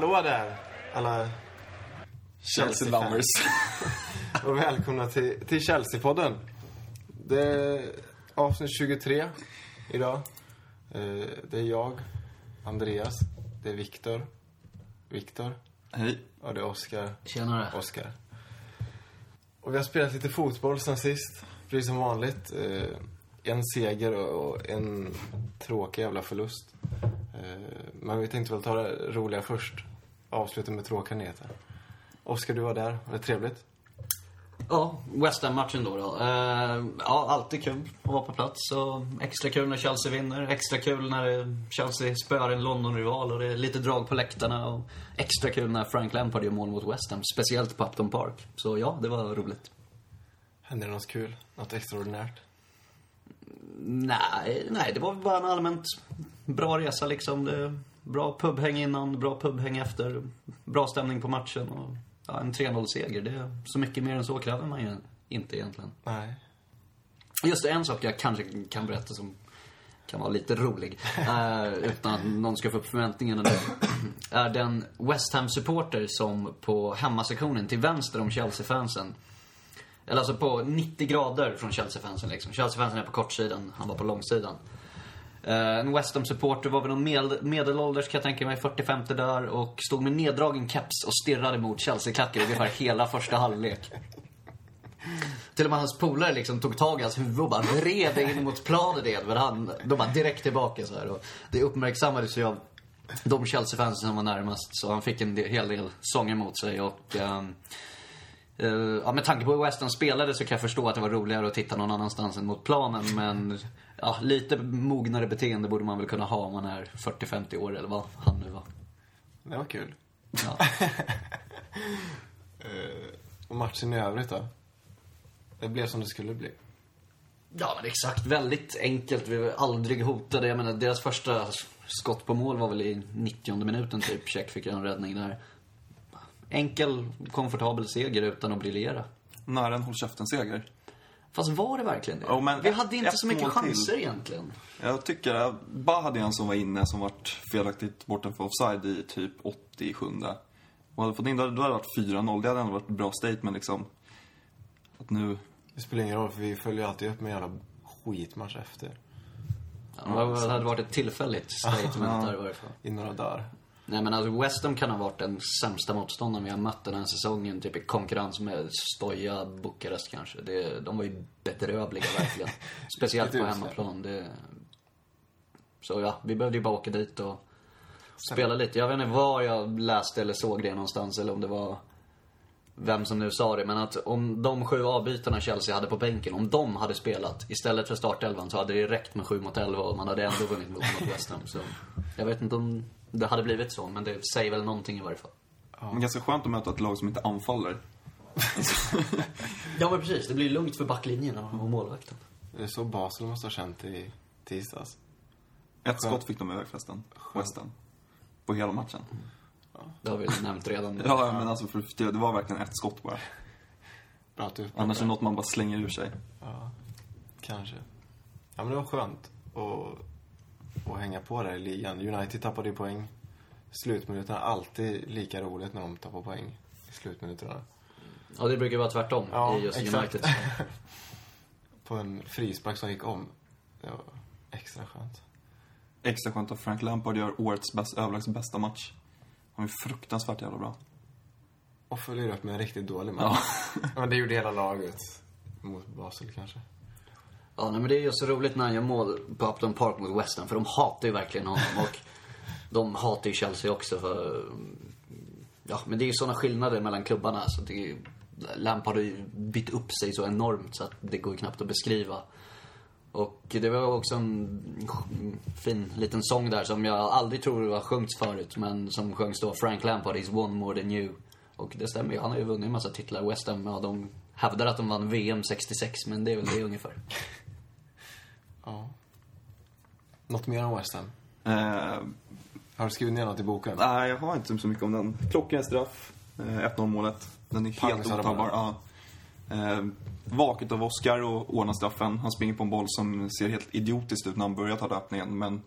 Hallå där, alla Chelsea lovers. och välkomna till, till Chelsea-podden. Det är avsnitt 23 idag. Eh, Det är jag, Andreas, det är Viktor, Viktor Hej. och det är Oskar, Tjenare. Oskar. Och vi har spelat lite fotboll sen sist, precis som vanligt. Eh, En seger och och en tråkig jävla förlust. Eh, Men vi tänkte väl ta det roliga först. Avsluta med tråkiga nyheter. Oskar, du var där. Var det trevligt? Ja, West Ham-matchen då. då. Eh, ja, alltid kul att vara på plats. Och extra kul när Chelsea vinner. Extra kul när Chelsea spöar en London-rival och det är lite drag på läktarna. Och extra kul när Frank Lampard gör mål mot West Ham. Speciellt på Upton Park. Så ja, det var roligt. Hände det något kul? Något extraordinärt? Nej, nej, det var bara en allmänt bra resa liksom. Det, bra pubhäng innan, bra pubhäng efter. Bra stämning på matchen och ja, en 3-0-seger. Det är så mycket mer än så kräver man ju inte egentligen. Nej. Just det, en sak jag kanske kan berätta som kan vara lite rolig. eh, utan att någon ska få upp förväntningarna nu. är den West Ham-supporter som på hemmasektionen till vänster om Chelsea-fansen. Eller alltså på 90 grader från Chelsea-fansen liksom. Chelsea-fansen är på kortsidan, han var på långsidan. Eh, en West Ham-supporter var väl någon med, medelålders kan jag tänka mig, 40-50 där och stod med neddragen keps och stirrade mot Chelsea-klacken ungefär hela första halvlek. Till och med hans polare liksom tog tag i hans huvud och bara vred in mot planen igen. Men han, de bara direkt tillbaka så här. Och det uppmärksammades ju av de Chelsea-fansen som var närmast. Så han fick en del, hel del sånger mot sig och... Um, uh, ja, med tanke på hur West Ham spelade så kan jag förstå att det var roligare att titta någon annanstans än mot planen. Men ja, lite mognare beteende borde man väl kunna ha om man är 40-50 år eller vad han nu var. Det var kul. Ja. Eh, Och matchen i övrigt då? Det blev som det skulle bli. Ja, men exakt. Väldigt enkelt. Vi var aldrig hotade. Jag menar, deras första skott på mål var väl i 90 minuten typ. Check fick en räddning där. Enkel, komfortabel seger utan att briljera. Nära en håll käften-seger. Fast var det verkligen det? Jo, men Vi hade inte så mycket mål till. chanser egentligen. Jag tycker, Ba hade en som var inne som vart felaktigt borta för offside i typ 87. Och hade fått in, då hade det varit 4-0. Det hade ändå varit ett bra statement liksom. Att nu, Det spelar ingen roll för vi följer alltid upp med en jävla skitmatch efter. Ja, det hade varit ett tillfälligt statement där i varje fall. I några dagar. Nej men alltså West Ham kan ha varit den sämsta motståndaren vi har mött den här säsongen. Typ i konkurrens med Stoja, Bukarest kanske. Det, de var ju bedrövliga verkligen. Speciellt på hemmaplan. Det... Så ja, vi behövde ju bara åka dit och spela lite. Jag vet inte var jag läste eller såg det någonstans eller om det var vem som nu sa det. Men att om de sju avbytarna Chelsea hade på bänken, om de hade spelat istället för startelvan så hade det räckt med 7 mot 11 och man hade ändå vunnit mot mot West Ham. Så jag vet inte om det hade blivit så, men det säger väl någonting i varje fall. men ganska skönt att möta ett lag som inte anfaller. Ja men precis, det blir lugnt för backlinjen och och målvakten. Det är så Basel måste ha känt i tisdags. Ett skott fick de iväg förresten. West Ham. På hela matchen. Det har vi nämnt redan. Ja, men alltså för, det var verkligen ett skott bara. Bra att du Annars är det något man bara slänger ur sig. Ja, kanske. Ja, men det var skönt att, att hänga på där i ligan. United tappade ju poäng. Slutminuterna är alltid lika roligt när de tappar poäng i slutminuterna. Ja, det brukar vara tvärtom Ja, i just exakt. United. På en frispark som gick om. Det var extra skönt. Extra skönt att Frank Lampard gör årets bäst, överlägset bästa match. Han är fruktansvärt jävla bra. Och följer upp med en riktigt dålig match. Ja. Men det gjorde hela laget. Mot Basel kanske. Ja, nej, men det är ju så roligt när han gör mål på Upton Park mot West Ham, för de hatar ju verkligen honom. Och de hatar ju Chelsea också för... Ja, men det är ju såna skillnader mellan klubbarna. Så det är ju... Lampard har ju bytt upp sig så enormt så att det går ju knappt att beskriva. Och det var också en fin liten sång där som jag aldrig tror har sjungits förut, men som sjöngs då Frank Lampard is one more than you. Och det stämmer ju, han har ju vunnit en massa titlar. West Ham, ja, de hävdar att de vann VM 66, men det är väl det ungefär. Ja. Något mer om West Ham? Eh, Har du skrivit ner något i boken? nej, jag har inte så mycket om den. Klockren straff. Eh, 1-0 målet. Den är Pang, helt otagbar. Ja. Eh, vaket av Oscar och ordnar straffen. Han springer på en boll som ser helt idiotiskt ut när han börjar ta löpningen. Men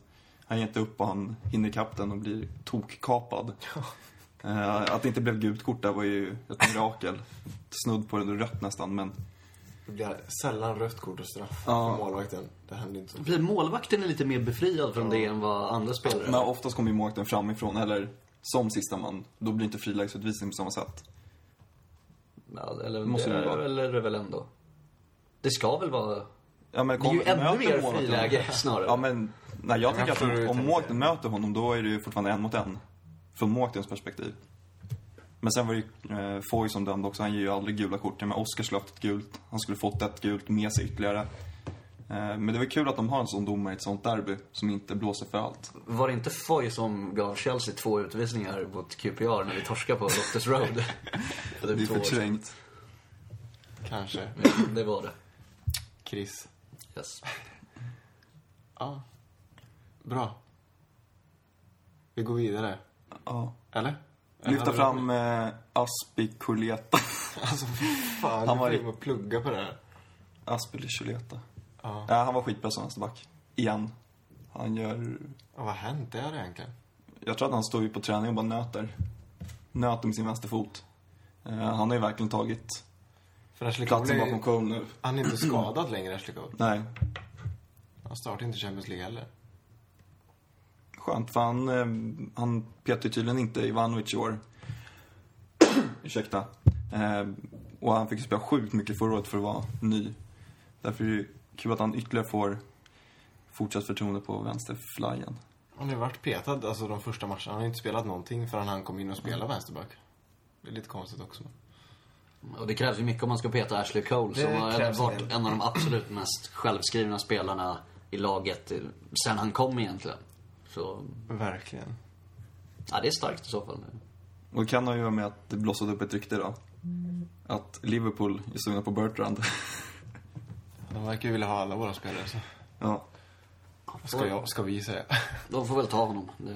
han ger inte upp och han hinner ikapp den och blir tokkapad. Eh, att det inte blev gult kort där var ju ett mirakel. Snudd på det rött nästan, men Det blir sällan rött kort och straff Ja. för målvakten. Det händer inte så. Blir Målvakten är lite mer befriad från det än vad andra spelare Men oftast kommer ju målvakten framifrån, eller som sista man. Då blir inte frilägesutvisning på samma sätt. Ja, eller, Måste det det, vara. eller är det väl ändå. Det ska väl vara... Ja, men Det är ju ännu mer målvakten- friläge snarare. Ja, men nej, jag hur du att om målvakten möter honom, då är det ju fortfarande en mot en. Från målvaktens perspektiv. Men sen var det ju eh, Foy som dömde också. Han ger ju aldrig gula kort. Men Oskar skulle haft ett gult. Han skulle fått ett gult med sig ytterligare. Eh, men det var kul att de har en sån domare i ett sånt derby som inte blåser för allt. Var det inte Foy som gav Chelsea två utvisningar mot QPR när vi torskade på Loftus Road? För typ Det är förträngt. Kanske. Ja, det var det. Chris. Yes. Ja. Bra. Vi går vidare. Ja. Eller? Lyfta fram eh, Aspiculeta. Alltså fy fan, Han var i- och plugga på det här. Aspiliculeta. Ja. Ja, han var skitbra som vänsterback. Igen. Han gör... Och vad har hänt där egentligen? Jag tror att han står ju på träning och bara nöter. Nöter med sin vänsterfot. Eh, han har ju verkligen tagit För Ashley platsen bakom Cole nu. han är inte skadad längre, Ashley Cole. Nej, Han startar inte Champions League heller. Skönt för han, eh, han petar ju tydligen inte Ivanovic i år. Ursäkta. Eh, och han fick spela sjukt mycket förra året för att vara ny. Därför är det ju kul att han ytterligare får fortsatt förtroende på vänsterflyen. Han har ju varit petad alltså de första matcherna. Han har inte spelat någonting förrän han kom in och spelade vänsterback. Det är lite konstigt också. Och det krävs ju mycket om man ska peta Ashley Cole Det som har varit en av de absolut mest självskrivna spelarna i laget eh, sen han kom egentligen. Så, Verkligen. ja det är starkt i så fall. Och det kan ha att göra med att det blossade upp ett rykte idag. Att Liverpool är sugna på Bertrand. De verkar ju vilja ha alla våra spelare så. ja. Ska, jag, ska vi säga. De får väl ta honom. Det,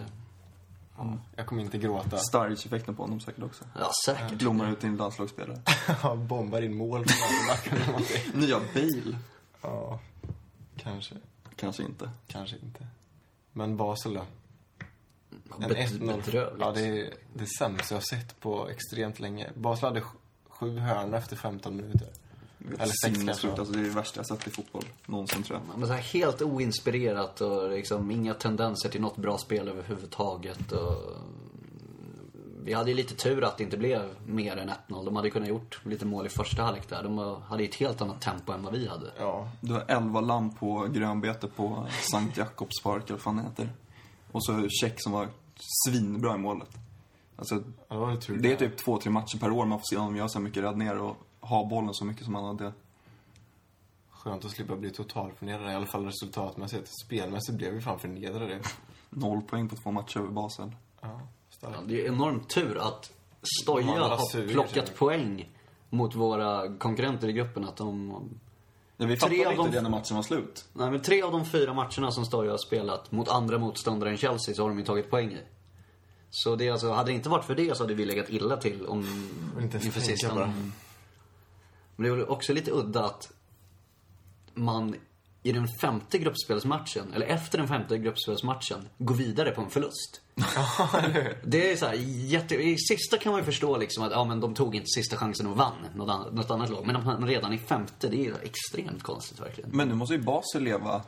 Ja, jag kommer inte gråta. Sturridge-effekten på honom säkert också. ja, säkert. Blommar ut en landslagsspelare. Bombar in mål. Nya Bale. Ja, kanske. Kanske inte. Kanske inte. Men Basel då? En Bet- 1-0. bedrövligt. Ja, det är det sämsta jag har sett på extremt länge. Basel hade sj- sju hörnor efter 15 minuter. Eller sex kanske. Alltså, det är det värsta jag sett i fotboll. Någonsin tror jag. Ja, Men så här helt oinspirerat och liksom inga tendenser till något bra spel överhuvudtaget. Och... Vi hade ju lite tur att det inte blev mer än 1-0. De hade kunnat gjort lite mål i första halvlek där. De hade ju ett helt annat tempo än vad vi hade. Ja, Du har 11 lamm på grönbete på Sankt Jakobs park, eller vad fan det heter. Och så Check som var svinbra i målet. Alltså, det väl tur det är typ två, tre matcher per år man får se honom göra så mycket räddningar och ha bollen så mycket som han hade. Skönt att slippa bli totalförnedrad, i alla fall resultatmässigt. Spelmässigt blev vi fan förnedrade. Noll poäng på två matcher över Basel. Ja, Ja, det är enormt tur att Stoja har suger, plockat jag. poäng mot våra konkurrenter i gruppen. Att de... Ja, vi Tre fattade av inte de- det när matchen var slut. Nej, men tre av de fyra matcherna som Stoja har spelat mot andra motståndare än Chelsea så har de ju tagit poäng i. Så det är alltså, hade det inte varit för det så hade vi legat illa till om, inte inför sista. det. Men det är väl också lite udda att man i den femte gruppspelsmatchen, eller efter den femte gruppspelsmatchen, går vidare på en förlust. Det är så här, jätte... I sista kan man ju förstå liksom att ja, men de tog inte sista chansen och vann något annat, något annat lag. Men man redan i femte, det är extremt konstigt verkligen. Men nu måste ju Basel leva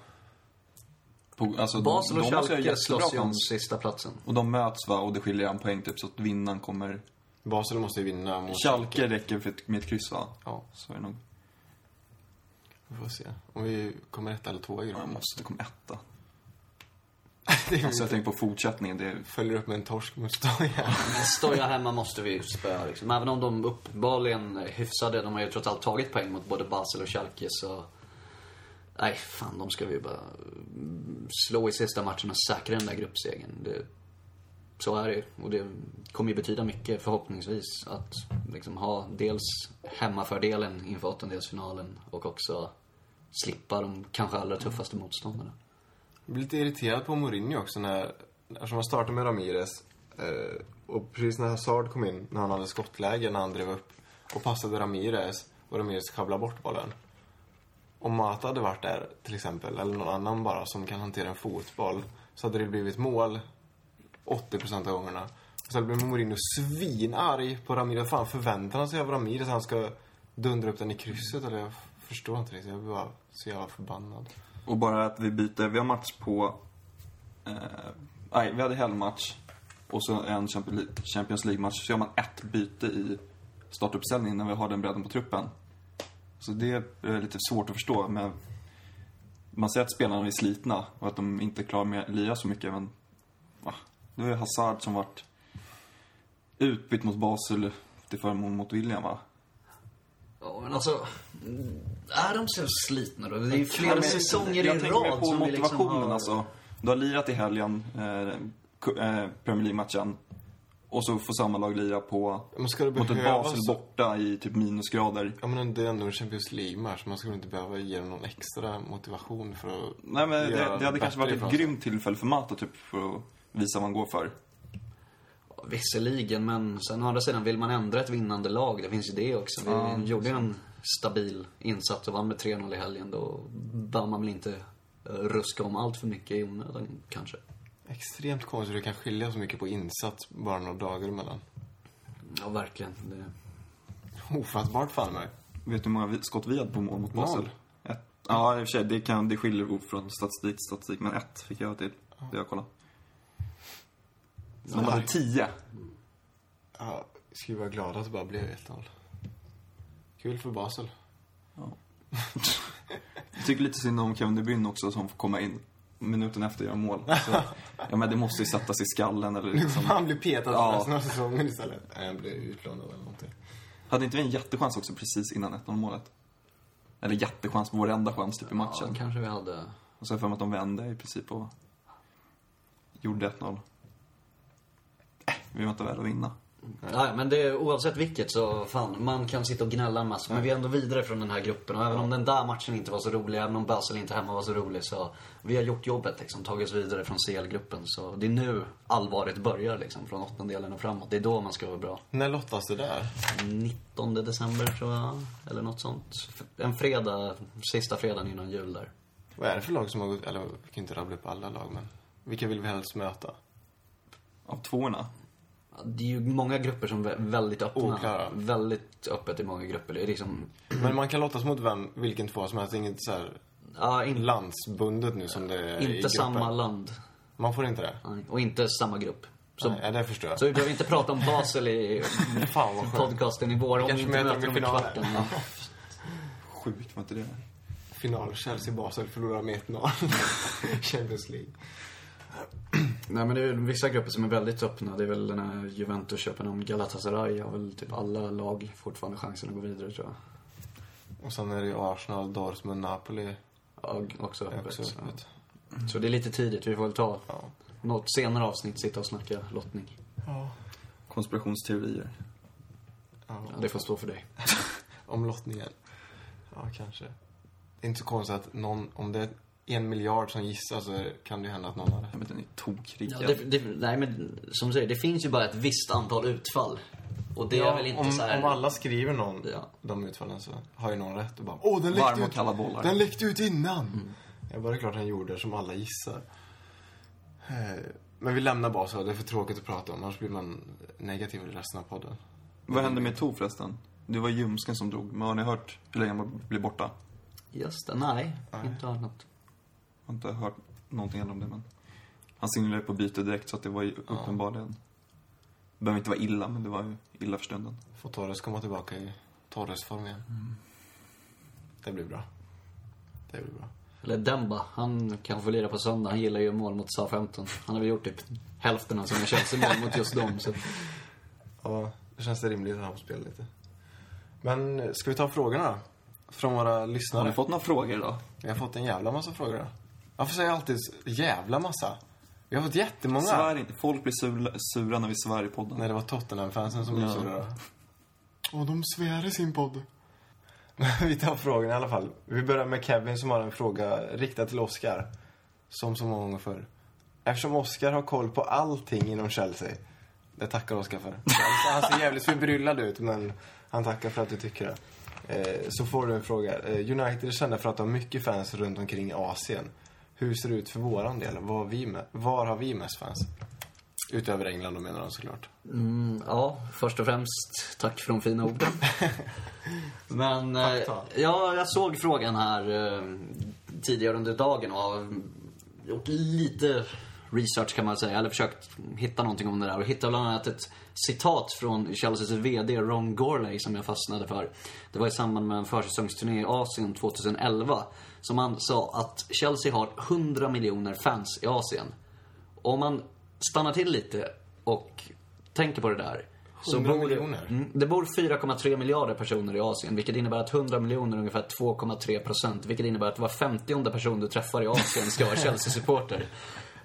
på, alltså, Basel och de Schalke slåss ju om sista platsen. Och de möts va, och det skiljer en poäng typ, så att vinnaren kommer... Basel måste ju vinna mot Schalke räcker för ett, med ett kryss va? Ja, Så är det nog. Vi får se. Om vi kommer ett eller två i gruppen. måste komma etta. Det är Alltså jag tänker på fortsättningen. Det är, Följer upp med en torsk mot Stoja. Stoja hemma måste vi spöa liksom. Även om de uppenbarligen är hyfsade. De har ju trots allt tagit poäng mot både Basel och Schalke så... Nej, fan de ska vi bara mm, slå i sista matchen och säkra den där gruppsegern. Det... Så är det ju. Och det kommer ju betyda mycket förhoppningsvis att liksom ha dels hemmafördelen inför åttondelsfinalen och också slippa de kanske allra tuffaste motståndarna. Jag blir lite irriterad på Mourinho också när, eftersom han startade med Ramirez eh, och precis när Hazard kom in, när han hade skottläge, när han drev upp och passade Ramirez och Ramirez sjabblade bort bollen. Om Mata hade varit där till exempel, eller någon annan bara som kan hantera en fotboll, så hade det blivit mål 80% av gångerna. Och sen blir Mourinho svinarg på Ramir. Vad Fan förväntar han sig av Ramir? att han ska dundra upp den i krysset? Eller jag förstår inte riktigt. Jag blir bara så jävla förbannad. Och bara att vi byter, vi har match på... Eh, nej, vi hade helgmatch och så en Champions League-match. Så gör man ett byte i startuppställningen när vi har den bredden på truppen. Så det är lite svårt att förstå. Men man ser att spelarna är slitna och att de inte klarar med att lira så mycket. Men Ah, det var ju Hazard som vart utbytt mot Basel till förmån mot William, va? Ja, men alltså... Är de så slitna då? Det är ju flera men säsonger i jag tänker rad på som vi liksom motivationen har... alltså. Du har lirat i helgen, eh, eh, Premier League-matchen. Och så får samma lag lira på, Men ska det mot ett Basel så- borta i typ minusgrader. Ja men det är ändå en Champions League-match. Man skulle inte behöva ge dem någon extra motivation för att Nej men det, det hade kanske varit ett grymt tillfälle för Mata typ för att visa vad han går för. Visserligen, men sen å andra sidan vill man ändra ett vinnande lag. Det finns ju det också. Vi Ja, gjorde ju en stabil insats och vann med 3-0 i helgen. Då bör man väl inte eh, ruska om allt för mycket i onödan kanske. Extremt konstigt hur det kan skilja så mycket på insats bara några dagar emellan. Ja, verkligen. Det... Ofattbart fan mig. Vet du hur många skott vi hade på mål mot. Basel? Ett. Ja, i och för sig, det, kan, det skiljer från statistik till statistik, men ett fick jag till. Det jag kollade. Så de hade tio. Ja, ska vi vara glada att det bara blev 1-0. Kul för Basel. Jag tycker lite synd om Kevin De Bruyne också som får komma in minuten efter att göra mål. Så, ja men det måste ju sättas i skallen eller liksom. han bli petad Ja. resten av säsongen istället. Nej, han blir utlånad eller någonting. Hade inte vi en jättechans också precis innan 1-0 målet? Eller jättechans, vår enda chans typ i Ja, matchen. kanske vi hade... Och så har jag för mig att de vände i princip och gjorde 1-0. Vi var inte värda att vinna. Ja, men det, oavsett vilket så, fan, man kan sitta och gnälla en massa. Men vi är ändå vidare från den här gruppen. Och även om den där matchen inte var så rolig, även om Basel inte hemma var så rolig, så vi har gjort jobbet liksom. Tagit oss vidare från CL-gruppen. Så det är nu allvaret börjar liksom, från åttondelen och framåt. Det är då man ska vara bra. När lottas det där? 19 december tror jag, eller något sånt. En fredag, sista fredagen innan jul där. Vad är det för lag som har gått, eller vi kan inte rabbla upp alla lag men. Vilka vill vi helst möta? Av tvåorna. Det är ju många grupper som är väldigt öppna. Oklara. Väldigt öppet i många grupper. Det är liksom, Men man kan lottas mot vem, vilken två som helst. Inget så här ja, in, landsbundet nu som det är i inte gruppen. samma land. Man får inte det? Nej, Och inte samma grupp. Så, Nej, det förstår jag. så vi behöver inte prata om Basel i Fan podcasten i vår om vi inte möter dem i i kvarten. Ja. Sjukt, var inte det? Final, Chelsea-Basel förlorar med 1-0. Champions League. Nej men det är vissa grupper som är väldigt öppna. Det är väl den här Juventus, Köpenhamn, Galatasaray har väl typ alla lag fortfarande chansen att gå vidare tror jag. Och sen är det ju Arsenal, Dortmund, Napoli. Ja, också öppet. också så. öppet. Så det är lite tidigt. Vi får väl ta Ja. något senare avsnitt, sitta och snacka lottning. Ja. Konspirationsteorier. Ja, det får stå för dig. Om lottningen. Ja, kanske. Det är inte så konstigt att någon, om det är en miljard som gissar så kan det ju hända att någon har rätt. Ja, men den är tokriggad. Ja, det, det, nej men som du säger, det finns ju bara ett visst antal utfall. Och det är väl inte om, så här... om alla skriver någon, Ja. de utfallen så har ju någon rätt och bara Åh, den läckte ut, kalla bollar. den läckte ut innan! Ja, bara det är klart den gjorde som alla gissar. Eh, Men vi lämnar Basel, det är för tråkigt att prata om, annars blir man negativ i resten av podden. Vad hände med To förresten? Det var Ljumsken som drog. Men har ni hört hur länge han blev borta? Just det, nej. Nej. Inte annat. Jag har inte hört någonting heller om det, men... Han signerade på byte direkt, så att det var ju uppenbarligen... Det behöver inte vara illa, men det var ju illa för stunden. Får Torres komma tillbaka i Torres-form igen. Det blir bra. Det blir bra. Eller Demba, han kan få lira på söndag. Han gillar ju mål mot Southampton. Han har väl gjort typ hälften av sina Chelsea-mål mot just dem. Så. Ja, det känns det rimligt att han får spela lite. Men ska vi ta frågorna då? Från våra Har lyssnare. ni fått några frågor idag? Vi har fått en jävla massa frågor. Varför säger jag alltid jävla massa? Vi har fått jättemånga. Svär inte. Folk blir sura, sura när vi svär i podden. Nej, det var Tottenham-fansen som blev Ja. sura. Och de svär i sin podd. Vi tar frågan i alla fall. Vi börjar med Kevin som har en fråga riktad till Oscar. Som så många gånger förr. Eftersom Oscar har koll på allting inom Chelsea. Det tackar Oscar för. Han ser jävligt förbryllad ut, men han tackar för att du tycker det. Eh, så får du en fråga. Eh, United är kända för att ha mycket fans runt omkring i Asien. Hur ser det ut för våran del? Var, har vi med, var har vi mest fans? Utöver England då menar de såklart. Mm, ja, först och främst tack för de fina orden. Men eh, Fakta. ja, jag såg frågan här eh, tidigare under dagen och har gjort lite research kan man säga. Eller försökt hitta någonting om det där. Och hittade bland annat ett citat från Chelseas VD Ron Gorley som jag fastnade för. Det var i samband med en försäsongsturné i Asien 2011. Som han sa att Chelsea har 100 miljoner fans i Asien. Om man stannar till lite och tänker på det där. 100 bor, miljoner? Mm, det bor 4,3 miljarder personer i Asien, vilket innebär att 100 miljoner är ungefär 2,3 procent. Vilket innebär att var 50 person du träffar i Asien ska vara Chelsea-supporter.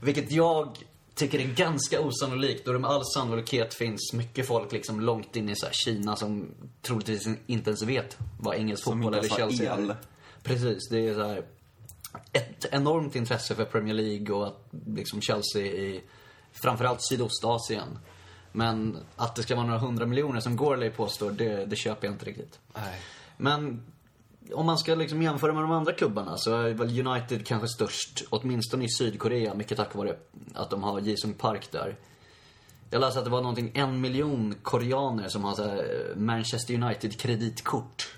Vilket jag tycker är ganska osannolikt, då det med all sannolikhet finns mycket folk liksom långt in i så Kina som troligtvis inte ens vet vad engelsk Som fotboll eller Chelsea el. är. Precis, det är så här ett enormt intresse för Premier League och att liksom Chelsea i framförallt Sydostasien. Men att det ska vara några hundra miljoner som Gorley påstår, det, det köper jag inte riktigt. Nej. Men om man ska liksom jämföra med de andra klubbarna så är väl United kanske störst, åtminstone i Sydkorea, mycket tack vare att de har Jisung Park där. Jag läste att det var någonting, en miljon koreaner som har så här, eh, Manchester United kreditkort.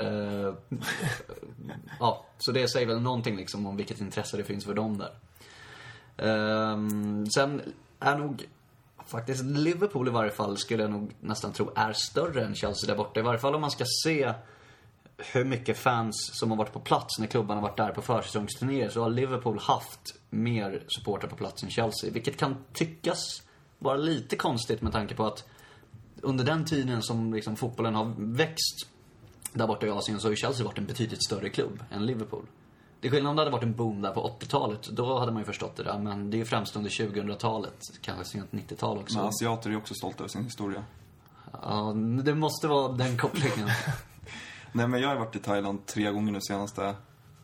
Uh, ja, så det säger väl någonting liksom om vilket intresse det finns för dem där. Uh, sen är nog faktiskt Liverpool i varje fall, skulle jag nog nästan tro, är större än Chelsea där borta. I varje fall om man ska se hur mycket fans som har varit på plats när klubbarna har varit där på försäsongsturnéer så har Liverpool haft mer supportrar på plats än Chelsea. Vilket kan tyckas vara lite konstigt med tanke på att under den tiden som liksom fotbollen har växt där borta i Asien så har ju Chelsea varit en betydligt större klubb än Liverpool. Det är skillnad om det hade varit en boom där på 80-talet. Då hade man ju förstått det där. Men det är ju främst under 2000-talet, kanske sent 90-tal också. Men asiater är ju också stolta över sin historia. Ja, det måste vara den kopplingen. Nej, men jag har varit i Thailand tre gånger nu senaste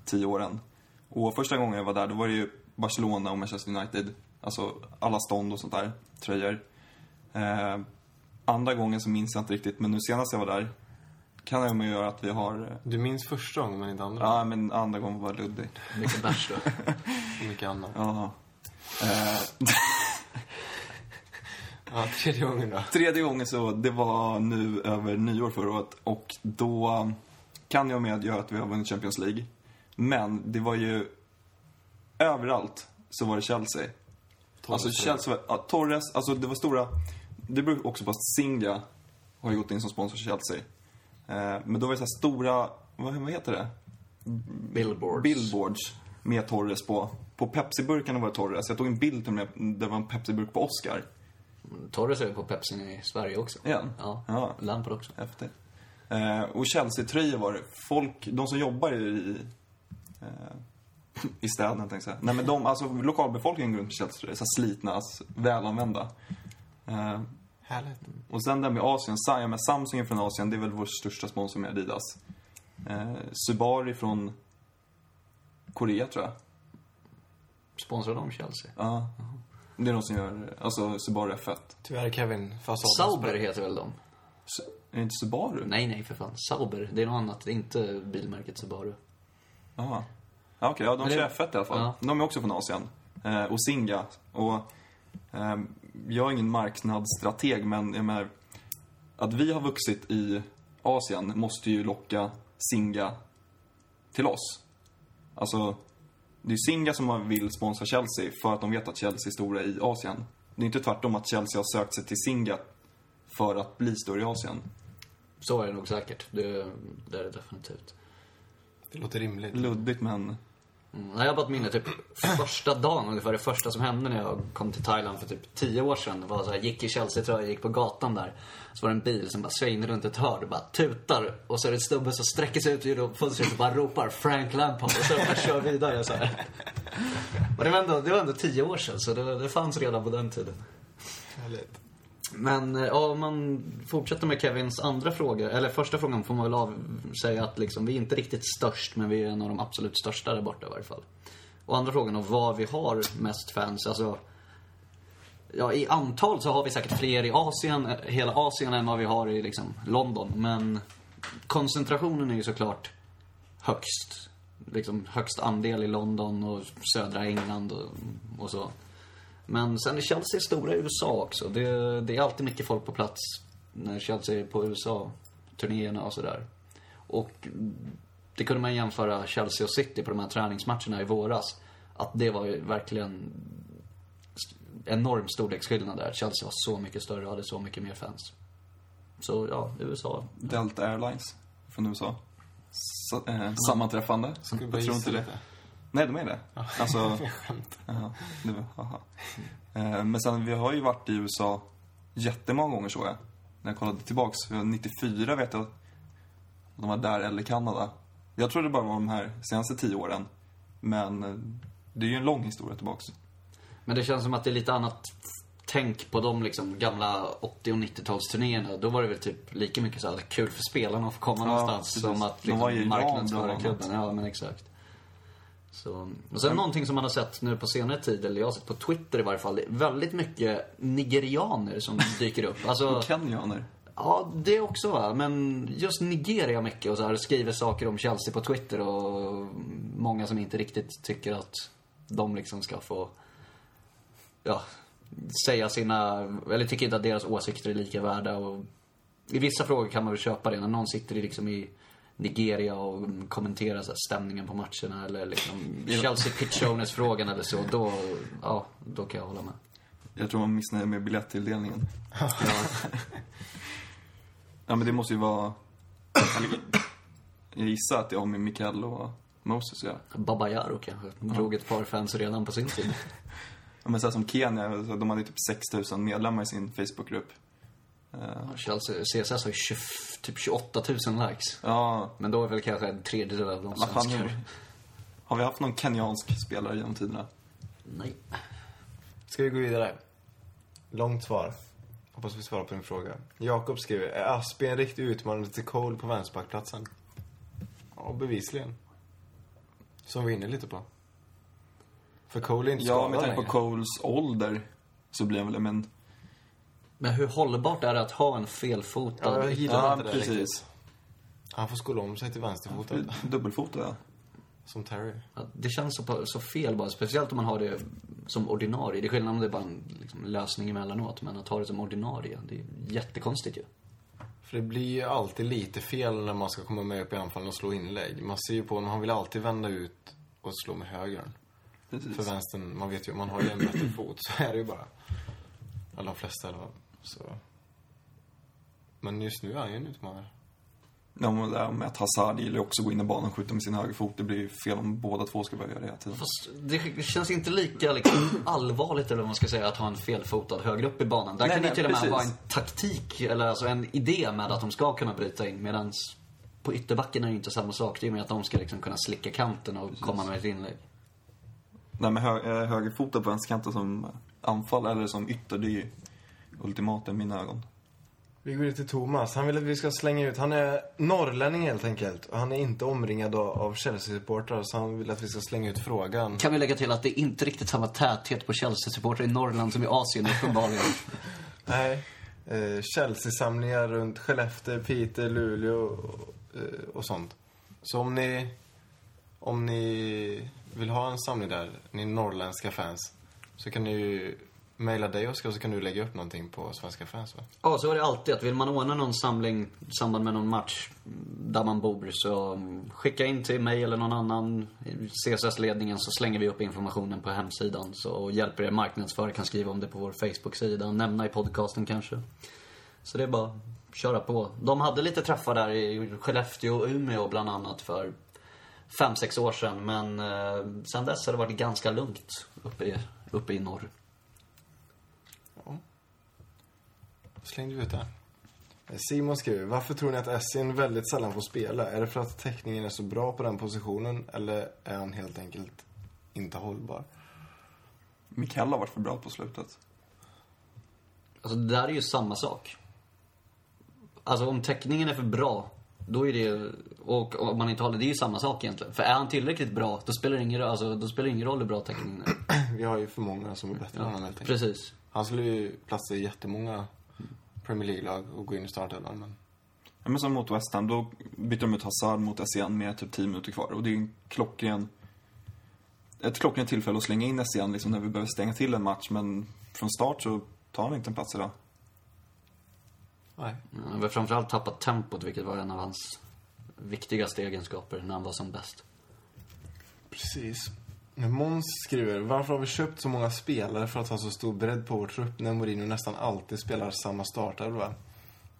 tio åren. Och första gången jag var där, då var det ju Barcelona och Manchester United. Alltså alla stånd och sånt där, tröjor. Eh, andra gången så minns jag inte riktigt, men nu senast jag var där kan jag med göra att vi har... eh, Du minns första gången men inte andra? Ja, men andra gången var luddig. Mycket bärs då. Mycket annat. Ja. Eh, Ja, tredje gången då. Tredje gången så, det var nu över nyår förra året och då kan jag medge att vi har vunnit Champions League. Men det var ju överallt så var det Chelsea. Alltså Chelsea, ja, Torres, alltså det var stora, det beror också på att Singa har gått in som sponsor för Chelsea. Eh, men då var det så här stora, vad, vad heter det? Billboards. Billboards med Torres på. På Pepsi-burkarna var det Torres. Jag tog en bild till med, det var en Pepsi-burk på Oscar. Torres är på Pepsi i Sverige också. Igen? Ja. Ja. Lampard också. Efter. Eh, och Chelsea-tröjor var det. Folk, de som jobbar i, eh, i städerna tänkte jag säga. Nej men de, alltså lokalbefolkningen går runt med Chelsea-tröjor. Så här slitna, alltså, välanvända. Eh, Härligt. och sen där med Asien, ja, men Samsung är från Asien, det är väl vår största sponsor med Adidas. Eh, Subaru från Korea tror jag. Sponsrar de Chelsea? Ja. Det är de som gör, alltså Subaru F1. Tyvärr Kevin, fasaden Sauber heter väl de? Su- Är det inte Subaru? Nej, nej för fan. Sauber. Det är något annat. Det är inte bilmärket Subaru. Jaha. Ja, okej, ja, de det- kör F1 i alla fall. Ja. De är också från Asien. Eh, och Singa. Och eh, jag är ingen marknadsstrateg, men jag menar, att vi har vuxit i Asien måste ju locka Singa till oss. Alltså, det är Singa som vill sponsra Chelsea för att de vet att Chelsea är stora i Asien. Det är inte tvärtom att Chelsea har sökt sig till Singa för att bli större i Asien. Så är det nog säkert. Det, det är det definitivt. Det låter rimligt. Luddigt, men... Nej, Jag har bara ett minne, typ första dagen ungefär, det första som hände när jag kom till Thailand för typ tio år sedan. var så här, gick i Chelsea-tröja, gick på gatan där. Så var det en bil som bara svängde runt ett hörn och bara tutar. Och så är det en snubbe som sträcker sig ut genom fönstret och bara ropar Frank Lampard. Och så bara kör vidare så här. Och det var ändå, det var ändå tio år sedan, så det, det fanns redan på den tiden. Härligt. Men eh, ja, om man fortsätter med Kevins andra fråga, eller första frågan får man väl av, säga att liksom, vi är inte riktigt störst, men vi är en av de absolut största där borta i varje fall. Och andra frågan om var vi har mest fans, alltså Ja, i antal så har vi säkert fler i Asien, eh, hela Asien än vad vi har i liksom London. Men koncentrationen är ju såklart högst. Liksom högst andel i London och södra England och, och så. Men sen är Chelsea stora i USA också. Det, det är alltid mycket folk på plats när Chelsea är på USA-turnéerna och sådär. Och det kunde man jämföra Chelsea och City på de här träningsmatcherna i våras. Att det var ju verkligen enorm storleksskillnad där. Chelsea var så mycket större och hade så mycket mer fans. Så ja, USA. Delta Airlines från USA. Så, eh, sammanträffande. Jag tror inte det. Nej, de är det. Alltså, Jag skämtar. Eh, Men sen, vi har ju varit i USA jättemånga gånger såg jag. När jag kollade tillbaks. För 94 vet jag att de var där, eller Kanada. Jag tror det bara var de här senaste tio åren. Men eh, det är ju en lång historia tillbaks. Men det känns som att det är lite annat tänk på de liksom gamla 80 och 90-talsturnéerna. Då var det väl typ lika mycket så här kul för spelarna att få komma Ja, någonstans precis. som att liksom, marknadsföra klubben. Ja, men exakt. Så, och sen någonting som man har sett nu på senare tid, eller jag har sett på Twitter i varje fall, det är väldigt mycket nigerianer som dyker upp. Alltså, Kenyaner. Ja, det också va. Men just Nigeria mycket och så här skriver saker om Chelsea på Twitter och många som inte riktigt tycker att de liksom ska få, ja, säga sina, eller tycker inte att deras åsikter är lika värda och i vissa frågor kan man väl köpa det. När någon sitter i liksom i Nigeria och kommenterar så här, stämningen på matcherna eller liksom Chelsea pitch owners frågan eller så, då, ja, då kan jag hålla med. Jag tror man är missnöjd med biljettilldelningen. ja, men det måste ju vara... Jag gissar att det har med Mikael och Moses att göra. Babayaro kanske. Drog ett par fans redan på sin tid. Ja, men så här som Kenya, de hade typ 6000 medlemmar i sin Facebookgrupp. Eh, Chelsea, CSS har ju 20, typ 28 000 likes. Ja, Men då är väl kanske en tredjedel av de svenskar. nu? Har vi haft någon kenyansk spelare genom tiderna? Nej. Ska vi gå vidare? Långt svar. Hoppas vi svarar på din fråga. Jakob skriver, är Aspi en riktig utmanare till Cole på vänsterbackplatsen? Ja, bevisligen. Som vi är inne lite på. För Cole är inte Ja, skadad med tanke på. Coles ålder så blir han väl, men... Men hur hållbart är det att ha en felfotad... Ja, jag gillar Ja, inte det riktigt. precis. Han får skola om sig till vänsterfotad. Dubbelfotad, ja. Som Terry. Ja, Det känns så, så fel bara. Speciellt om man har det som ordinarie. Det är skillnad om det är bara en liksom, lösning emellanåt. Men att ha det som ordinarie, det är jättekonstigt ju. För det blir ju alltid lite fel när man ska komma med upp i anfallen och slå inlägg. Man ser ju på honom, han vill alltid vända ut och slå med högern. Precis. För vänstern, man vet ju, man har ju en bättre fot. Så är det ju bara. Alla de flesta alla fall. Så. Men just nu är han ju en utmanare. Ja, men det med att Hazard gillar också att gå in i banan och skjuta med sin högerfot. Det blir ju fel om båda två ska börja göra det hela tiden. Fast det känns inte lika liksom, allvarligt, eller vad man ska säga, att ha en felfotad högre upp i banan. Där Nej, kan det nej, till och med precis. vara en taktik, eller alltså en idé med att de ska kunna bryta in. Medan på ytterbacken är det ju inte samma sak. Det är ju mer att de ska liksom kunna slicka kanten och komma med ett inlägg. Nej, men hö eh, högerfotad på vänsterkanten som anfall eller som ytter, det är ju ultimata i mina ögon. Vi går till Thomas. Han vill att vi ska slänga ut, han är norrlänning helt enkelt. Och han är inte omringad av, Chelsea-supportrar. Så han vill att vi ska slänga ut frågan. Kan vi lägga till att det är inte riktigt samma täthet på Chelsea-supportrar i Norrland som i Asien uppenbarligen. Nej. Eh, Chelsea-samlingar runt Skellefteå, Piteå, Luleå och, eh, och sånt. Så om ni, om ni vill ha en samling där, ni norrländska fans, så kan ni ju mejla dig Oskar så kan du lägga upp någonting på Svenska fans va? Ja, så är det alltid. Att vill man ordna någon samling i samband med någon match där man bor så skicka in till mig eller någon annan i CSS-ledningen så slänger vi upp informationen på hemsidan. Så och hjälper er marknadsföra kan skriva om det på vår Facebook-sida, nämna i podcasten kanske. Så det är bara att köra på. De hade lite träffar där i Skellefteå och Umeå bland annat för fem sex år sedan. Men eh, sen dess har det varit ganska lugnt uppe i, uppe i norr. Slängde vi ut det. Eh, Simon skriver, varför tror ni att Essien väldigt sällan får spela? Är det för att täckningen är så bra på den positionen eller är han helt enkelt inte hållbar? Mikael har varit för bra på slutet. Alltså det där är ju samma sak. Alltså om täckningen är för bra, då är det... Och om man inte håller, det är ju samma sak egentligen. För är han tillräckligt bra, då spelar det ingen, alltså, då spelar det ingen roll hur bra täckningen är. Vi har ju för många som är bättre än honom helt enkelt. Precis. Han skulle ju platsa i jättemånga Premier League-lag och gå in i startelvan men... Ja, men som mot West Ham, då bytte de ut Hazard mot Essien med typ 10 minuter kvar. Och det är en klockren... ett klockrent tillfälle att slänga in Essien liksom när vi behöver stänga till en match. Men från start så tar han inte en plats idag. Nej. Han har framförallt tappat tempot, vilket var en av hans viktigaste egenskaper när han var som bäst. Precis. Måns skriver, varför har vi köpt så många spelare för att ha så stor bredd på vår trupp när Mourinho nästan alltid spelar samma startelva?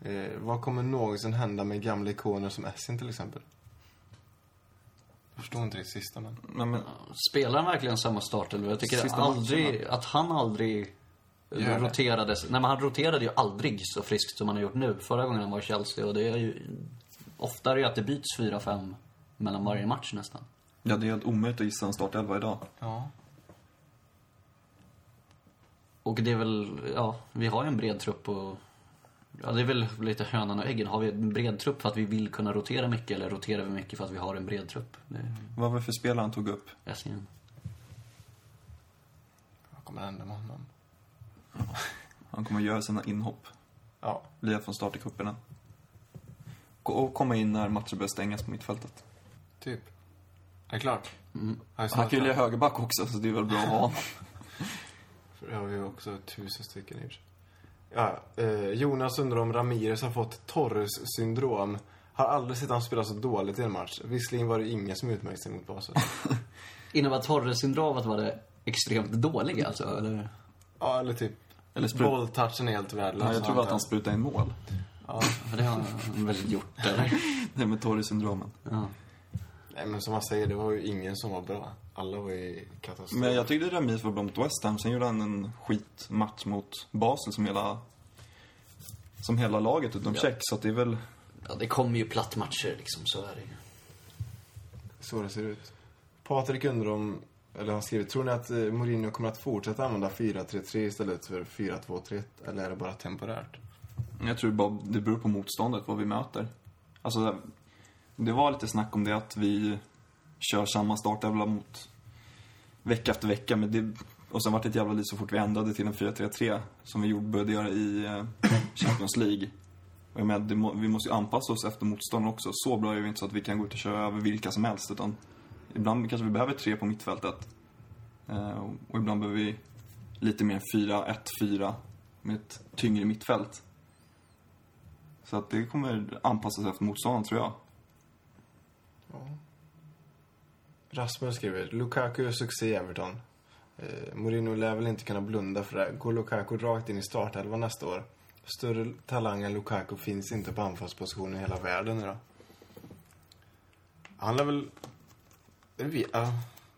Eh, vad kommer någonsin hända med gamla ikoner som Essin till exempel? Jag förstår inte det sista men... Men, men, Spelar han verkligen samma startelva? Jag tycker Sista aldrig, att han aldrig Gör det. roterades. Nej men han roterade ju aldrig så friskt som han har gjort nu. Förra gången han var i Chelsea och det är ju oftare ju att det byts 4-5 mellan varje match nästan. Ja, det är helt omöjligt att gissa en startelva idag. Ja. Och det är väl, ja, vi har ju en bred trupp och Ja, det är väl lite hönan och äggen. Har vi en bred trupp för att vi vill kunna rotera mycket eller roterar vi mycket för att vi har en bred trupp? Det Vad var det för spelare han tog upp? Essien. Vad kommer hända med honom? Han kommer göra sina inhopp. Ja. Lira från start i cuperna. Och komma in när matcher börjar stängas på mittfältet. Typ. Är det klart? Mm. Han kan ju lira högerback också, så det är väl bra att ha honom. För det har vi ju också tusen stycken i. Ja, eh, Jonas undrar om Ramirez har fått Torres-syndrom. Har aldrig sett han spela så dåligt i en match. Visserligen var det ingen som utmärkte sig mot Basel. Innebär Torres-syndromet var det extremt dålig alltså? Eller? ja, eller typ Eller sprut... bolltouchen är helt värdelös. Ja, jag tror att han sprutade in mål. Ja. För det har han väl gjort eller? Det med Torres-syndromen. Ja. Nej, men som man säger, det var ju ingen som var bra. Alla var ju katastrof. Men jag tyckte Ramirez var bra mot West Ham. Sen gjorde han en skitmatch mot Basel som hela... Som hela laget utom Ja. Så att det är väl... ja, det kommer ju plattmatcher liksom, så är det ju. Så det ser ut. Patrik undrar om, eller har skrivit, tror ni att eh, Mourinho kommer att fortsätta använda 4-3-3 istället för 4-2-3-1? Eller är det bara temporärt? Jag tror bara det beror på motståndet, vad vi möter. Alltså, det var lite snack om det att vi kör samma startelva mot vecka efter vecka. Men det, och sen var det ett jävla liv så fort vi ändrade till en 4-3-3 som vi gjorde, började göra i eh, Champions League. Och jag menar, det må, vi måste ju anpassa oss efter motståndaren också. Så bra är vi inte så att vi kan gå ut och köra över vilka som helst. Utan ibland kanske vi behöver tre på mittfältet. Eh, och ibland behöver vi lite mer 4-1-4 med ett tyngre mittfält. Så att det kommer anpassas efter motståndaren, tror jag. Rasmus skriver, Lukaku är succé i Everton. Eh, Mourinho lär väl inte kunna blunda för det. Går Lukaku rakt in i startelvan nästa år? Större talang än Lukaku finns inte på anfallsposition i hela världen idag. Han lär väl... Det, vet, ja,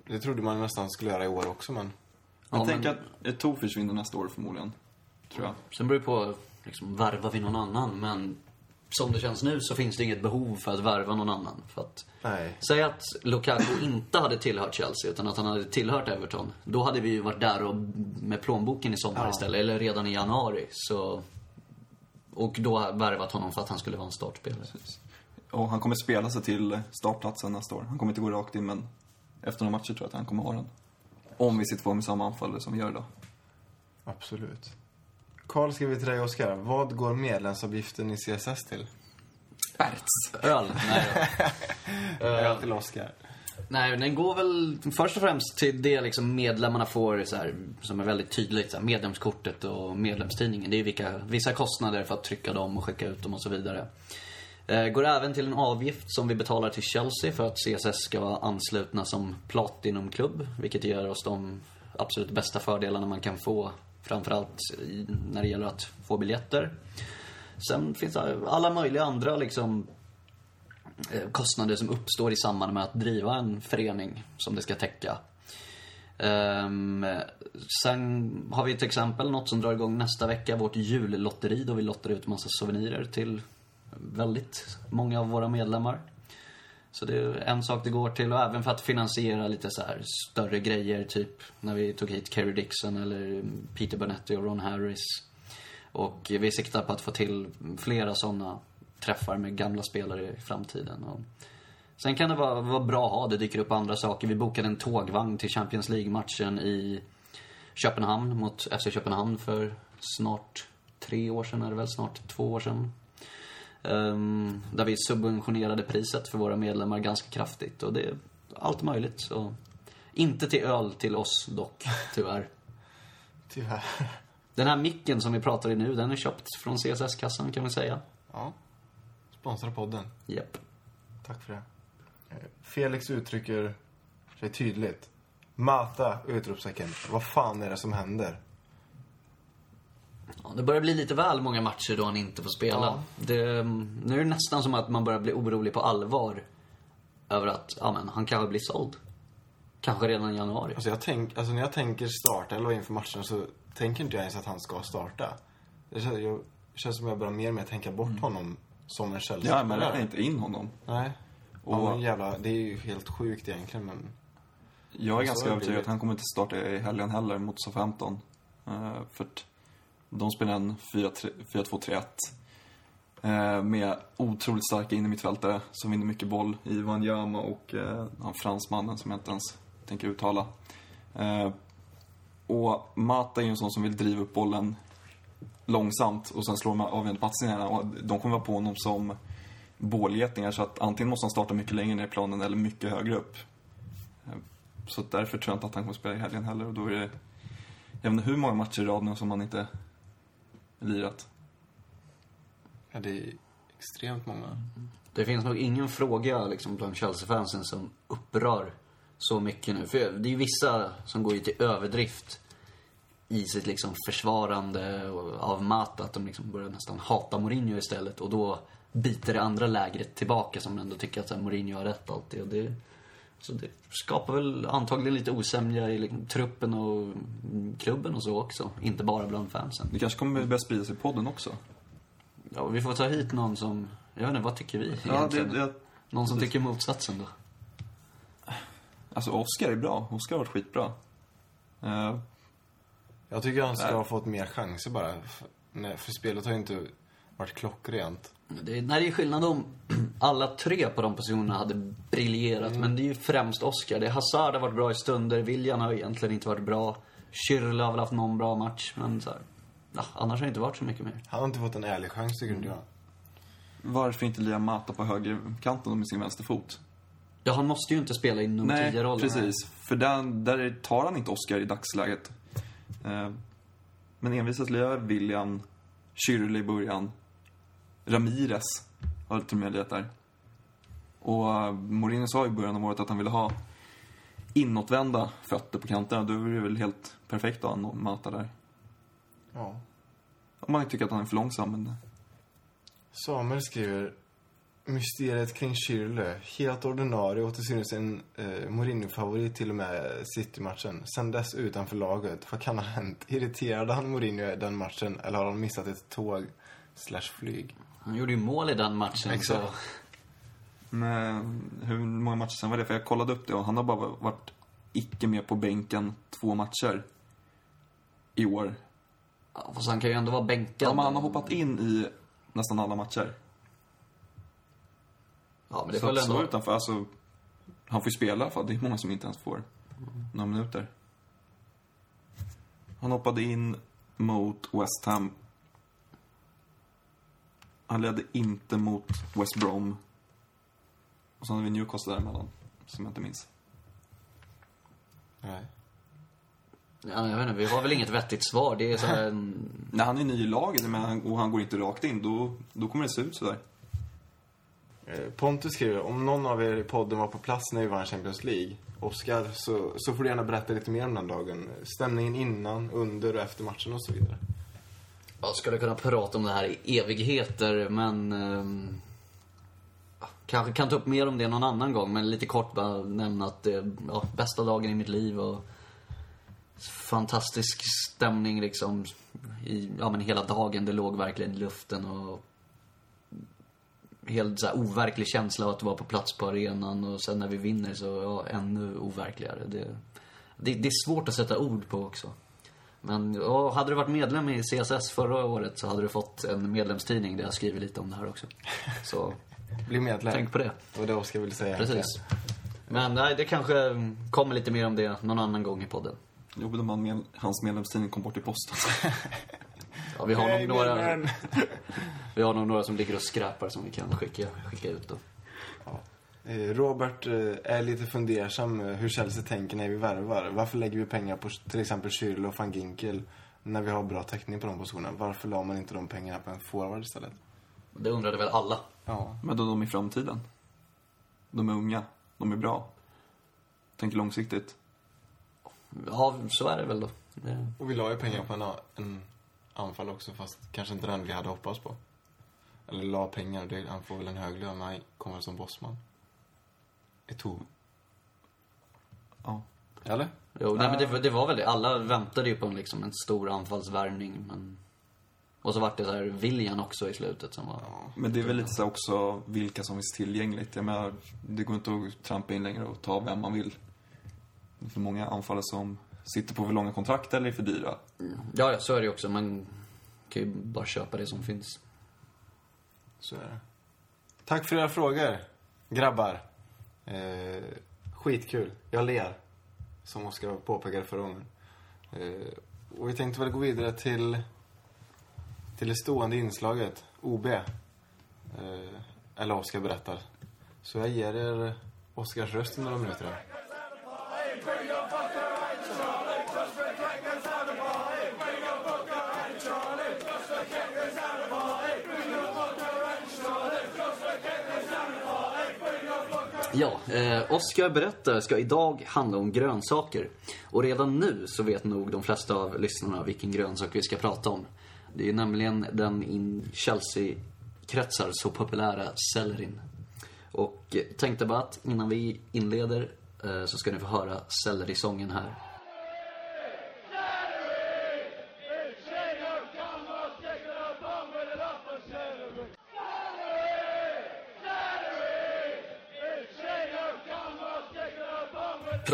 det trodde man nästan skulle göra i år också, men... Jag Ja, tänker men- att Eto'o försvinner nästa år förmodligen. Tror jag. Sen beror det på, liksom, värvar vi någon annan? Men som det känns nu så finns det inget behov för att värva någon annan. För att, Nej. säg att Lukaku inte hade tillhört Chelsea utan att han hade tillhört Everton. Då hade vi ju varit där och med plånboken i sommar Ja. istället. Eller redan i januari. Så, och då värvat honom för att han skulle vara en startspelare. Och han kommer spela sig till startplatsen nästa år. Han kommer inte gå rakt in, men efter några matcher tror jag att han kommer ha den. Om vi sitter kvar med samma anfallare som vi gör idag. Absolut. Karl skriver till dig, Oskar. Vad går medlemsavgiften i CSS till? Ärts. Öl? Nej. Öl till Oskar. Nej, den går väl först och främst till det liksom medlemmarna får så här, som är väldigt tydligt. Så här, medlemskortet och medlemstidningen. Det är vilka, vissa kostnader för att trycka dem och skicka ut dem och så vidare. Eh, går även till en avgift som vi betalar till Chelsea för att CSS ska vara anslutna som Platinumklubb. Vilket ger oss de absolut bästa fördelarna man kan få. Framförallt när det gäller att få biljetter. Sen finns det alla möjliga andra liksom eh, kostnader som uppstår i samband med att driva en förening som det ska täcka. Ehm, sen har vi till exempel något som drar igång nästa vecka, vårt jullotteri då vi lottar ut massa souvenirer till väldigt många av våra medlemmar. Så det är en sak det går till och även för att finansiera lite så här större grejer, typ när vi tog hit Kerry Dixon eller Peter Bonetti och Ron Harris. Och vi siktar på att få till flera sådana träffar med gamla spelare i framtiden. Och sen kan det vara, vara bra att ha, det dyker upp andra saker. Vi bokade en tågvagn till Champions League-matchen i Köpenhamn mot FC Köpenhamn för snart tre år sedan, är det väl? Snart två år sedan. Ehm, där vi subventionerade priset för våra medlemmar ganska kraftigt och det är allt möjligt. Så Inte till öl till oss dock, tyvärr. Tyvärr. Den här micken som vi pratar i nu, den är köpt från CSS-kassan kan vi säga. Ja. Sponsra podden. Japp. Tack för det. Eh, Felix uttrycker sig tydligt. Mata! Utropstecken. Vad fan är det som händer? Ja, det börjar bli lite väl många matcher då han inte får spela. Ja. Det, nu är det nästan som att man börjar bli orolig på allvar. Över att, ja men, han kanske blir såld. Kanske redan i januari. Alltså, jag tänk, alltså när jag tänker starta eller inför matchen så tänker inte jag ens att han ska starta. Det känns, jag, det känns som jag börjar mer och mer tänka bort honom som en Mm. Ja, men räkna inte in honom. Nej. Och- Ja, men jävla, det är ju helt sjukt egentligen men... Jag är ganska övertygad att han kommer inte starta i helgen heller mot Southampton. Uh, för att de spelar en 4-2-3-1 eh, med otroligt starka innermittfältare som vinner mycket boll i Wanyama och eh, han fransmannen som jag inte ens tänker uttala. Eh, och Mata är ju en sån som vill driva upp bollen långsamt och sen slår de avgörande passningarna. Och de kommer vara på honom som bålgetingar så att antingen måste han starta mycket längre ner i planen eller mycket högre upp. Eh, så därför tror jag inte att han kommer spela i helgen heller. Och då är det... Jag vet inte hur många matcher i rad nu som han inte lirat. Ja, det är extremt många. Det finns nog ingen fråga liksom, bland Chelsea-fansen som upprör så mycket nu. För det är ju vissa som går ju till överdrift i sitt liksom försvarande av Mata. Att de liksom börjar nästan hata Mourinho istället. Och då biter det andra lägret tillbaka som ändå tycker att så här, Mourinho har rätt alltid. Och det, så det skapar väl antagligen lite osämja i liksom, truppen och klubben och så också. Inte bara bland fansen. Det kanske kommer börja sprida sig i podden också. Ja, vi får ta hit någon som, jag vet inte, vad tycker vi egentligen? det, Någon som tycker motsatsen då? alltså Oscar är bra. Oscar har varit skitbra. Eh, Jag tycker han ska ha fått mer chanser bara. Nej, för spelet har ju inte varit klockrent. Det är, nej, det är skillnad om alla tre på de positionerna hade briljerat. Men det är ju främst Oscar. Det är Hazard har varit bra i stunder. William har egentligen inte varit bra. Schürrle har väl haft någon bra match. Men så här, ja, annars har det inte varit så mycket mer. Han har inte fått en ärlig chans tycker inte jag. varför inte Liam Mata på högerkanten med sin vänsterfot? Ja, han måste ju inte spela i nummer 10-rollen. precis. För där, där tar han inte Oscar i dagsläget. Eh, men envisas lirar William, Schürrle i början. Ramirez har till och med lirat där. Och uh, Mourinho sa i början av året att han ville ha inåtvända fötter på kanterna. Då är det väl helt perfekt att ha Mata där. Ja. Om man tycker att han är för långsam, men... Samuel skriver Mysteriet kring Schürrle. Helt ordinarie och till synes en eh, Mourinho-favorit till och med City-matchen. Sen dess utanför laget. Vad kan ha hänt? Irriterade han Mourinho i den matchen eller har han missat ett tåg slash flyg? Han gjorde ju mål i den matchen. Exakt. Så, Men hur många matcher sen var det? För jag kollade upp det och han har bara varit icke med på bänken två matcher i år. ja, fast han kan ju ändå vara bänkad. Ja, men han har hoppat in i nästan alla matcher. Ja, men det så att väl stå ändå... utanför, alltså... Han får ju spela i alla fall. Det är många som inte ens får några minuter. Han hoppade in mot West Ham. Han ledde inte mot West Brom. Och så hade vi Newcastle däremellan, som jag inte minns. Nej. Ja, jag vet inte, vi har väl inget vettigt svar. Det är så här en... När han är ny i laget men han, och han går inte rakt in, då, då kommer det se ut sådär. Eh, Pontus skriver, om någon av er i podden var på plats när vi vann Champions League, Oscar, så, så får du gärna berätta lite mer om den dagen. Stämningen innan, under och efter matchen och så vidare. Jag skulle kunna prata om det här i evigheter, men... ehm, kanske kan ta upp mer om det någon annan gång, men lite kort bara nämna att det är ja, bästa dagen i mitt liv och fantastisk stämning liksom i, ja men hela dagen. Det låg verkligen i luften och helt så här overklig känsla av att vara på plats på arenan och sen när vi vinner så, ja, ännu overkligare. Det, det, det är svårt att sätta ord på också. Men ja, hade du varit medlem i CSS förra året så hade du fått en medlemstidning där jag skriver lite om det här också. Så Bli medlem. tänk på det. Var det Oscar ville säga. Precis. Men nej, det kanske kommer lite mer om det någon annan gång i podden. Jobbigt om han med, hans medlemstidning kom bort i posten. Ja, vi har nog några, vi har nog några som ligger och skräpar som vi kan skicka, skicka ut då. Eh, Robert eh, är lite fundersam eh, hur Chelsea tänker när vi värvar. Varför lägger vi pengar på till exempel Schürrle och van Ginkel när vi har bra täckning på de positionerna? Varför la man inte de pengarna på en forward istället? Det undrade väl alla. Ja. Men då de i framtiden? De är unga, de är bra. Tänker långsiktigt. Ja, så är det väl då. Det... Och vi la ju pengar på en, en anfall också, fast kanske inte den vi hade hoppats på. Eller la pengar, det, han får väl en hög lön när han kommer som bossman. Eto'o. Ja. Eller? Jo, nej, men det, det var väl det. Alla väntade ju på en, liksom, en stor anfallsvärvning. Men... Och så vart det så här William också i slutet som var... Men det är väl lite så också vilka som finns tillgängligt. Jag menar, det går inte att trampa in längre och ta vem man vill. Det är för många anfallare som sitter på för långa kontrakt eller är för dyra. Ja, ja, så är det ju också. Man kan ju bara köpa det som finns. Så är det. Tack för era frågor, grabbar. Eh, skitkul. Jag ler. Som Oskar påpekade förra gången. Eh, och vi tänkte väl gå vidare till, till det stående inslaget, OB. Eh, eller Oskar berättar. Så jag ger er Oskars röst i några minuter. här. Ja, eh, Oscar berättar ska idag handla om grönsaker. Och redan nu så vet nog de flesta av lyssnarna vilken grönsak vi ska prata om. Det är nämligen den in Chelsea-kretsar så populära sellerin. Och tänkte bara att innan vi inleder eh, så ska ni få höra sellerisången här.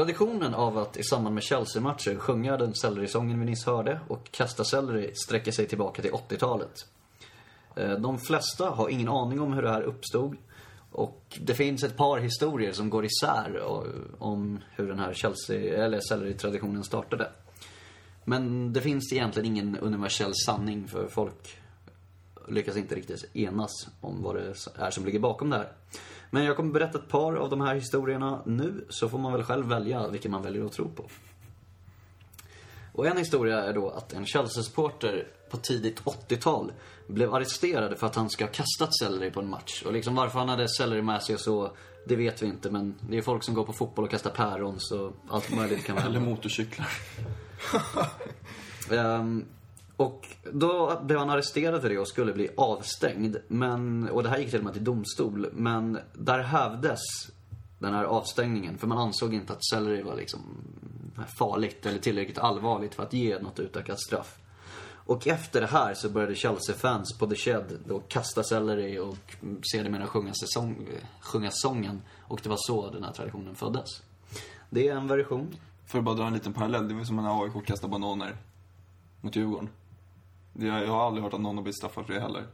Traditionen av att i samband med Chelsea-matcher sjunga den sellerisången vi nyss hörde och kasta selleri sträcker sig tillbaka till 80-talet. Eh, de flesta har ingen aning om hur det här uppstod. Och det finns ett par historier som går isär eh, om hur den här Chelsea, eller selleritraditionen startade. Men det finns egentligen ingen universell sanning för folk lyckas inte riktigt enas om vad det är som ligger bakom det här. Men jag kommer berätta ett par av de här historierna nu, så får man väl själv välja vilken man väljer att tro på. Och en historia är då att en Chelsea-supporter på tidigt 80-tal blev arresterad för att han ska ha kastat selleri på en match. Och liksom varför han hade selleri med sig och så, det vet vi inte. Men det är folk som går på fotboll och kastar päron, så allt möjligt kan Eller hända. motorcyklar. Ehm, och då blev han arresterad för det och skulle bli avstängd. Men, och det här gick till och med till domstol. Men där hävdes den här avstängningen. För man ansåg inte att selleri var liksom farligt eller tillräckligt allvarligt för att ge något utökat straff. Och efter det här så började Chelsea-fans på The Shed då kasta selleri och sedermera sjunga, säsong, sjunga sången. Och det var så den här traditionen föddes. Det är en version. För att bara dra en liten parallell, det var som när AIK kastade bananer mot Djurgården. Det- Jag har aldrig hört att någon har blivit straffad för det heller.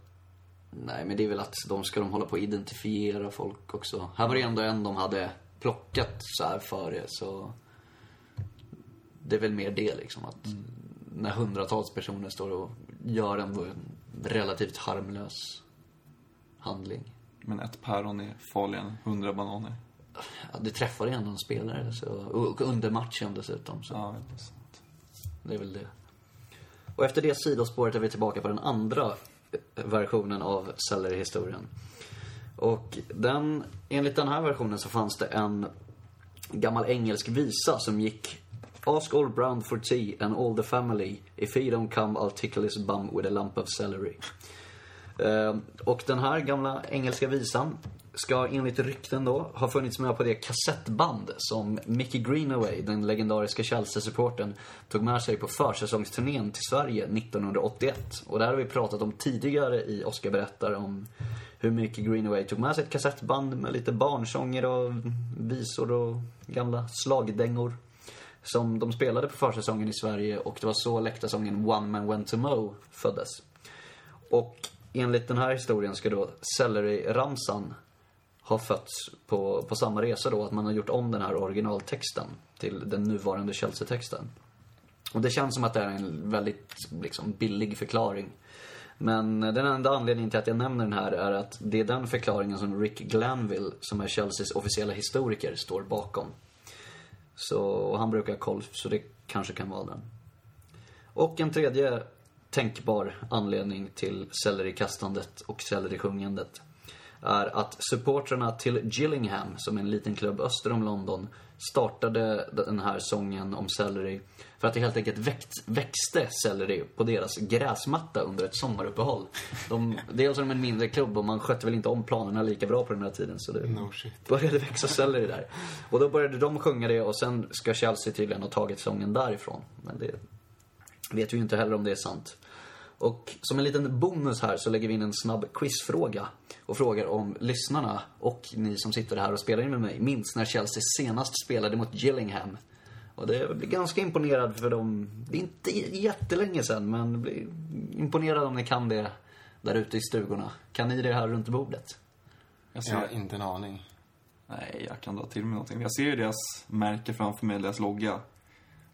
Nej, men det är väl att de ska de hålla på att identifiera folk också. Här var det ändå en de hade plockat så här före, så... Det är väl mer det liksom, att när hundratals personer står och gör en relativt harmlös handling. Men ett päron är farligare än hundra bananer. Ja, det träffar ju ändå en spelare, så, och under matchen dessutom. Så. Ja, det är sant. Det är väl det. Och efter det sidospåret är vi tillbaka på den andra eh, versionen av Selleri-historien. Och den, enligt den här versionen så fanns det en gammal engelsk visa som gick Ask all brown for tea and all the family. If he don't come I'll tickle his bum with a lump of celery. Uh, och den här gamla engelska visan ska enligt rykten då ha funnits med på det kassettband som Mickey Greenaway, den legendariska Chelsea-supporten, tog med sig på försäsongsturnén till Sverige 1981. Och det här har vi pratat om tidigare i Oscar berättar om hur Mickey Greenaway tog med sig ett kassettband med lite barnsånger och visor och gamla slagdängor som de spelade på försäsongen i Sverige och det var så läktarsången One Man Went To Mow föddes. Och enligt den här historien ska då Celery-ramsan har fötts på, på samma resa då, att man har gjort om den här originaltexten till den nuvarande Chelsea-texten. Och det känns som att det är en väldigt liksom, billig förklaring. Men den enda anledningen till att jag nämner den här är att det är den förklaringen som Rick Glanville, som är Chelseas officiella historiker, står bakom. Så och han brukar ha koll, så det kanske kan vara den. Och en tredje tänkbar anledning till sellerikastandet och sellerisjungandet är att supportrarna till Gillingham, som är en liten klubb öster om London, startade den här sången om selleri för att det helt enkelt växt, växte selleri på deras gräsmatta under ett sommaruppehåll. De, dels är de en mindre klubb och man skötte väl inte om planerna lika bra på den här tiden så det No började växa selleri där. Och då började de sjunga det och sen ska Chelsea tydligen ha tagit sången därifrån. Men det vet vi ju inte heller om det är sant. Och som en liten bonus här så lägger vi in en snabb quizfråga. Och frågar om lyssnarna och ni som sitter här och spelar in med mig minns när Chelsea senast spelade mot Gillingham. Och det blir ganska imponerad för dem. Det är inte jättelänge sedan men jag blir imponerad om ni kan det där ute i stugorna. Kan ni det här runt bordet? Jag Jag ser, har inte en aning. Nej, jag kan dra till med någonting. Jag ser ju deras märke framför mig, deras logga.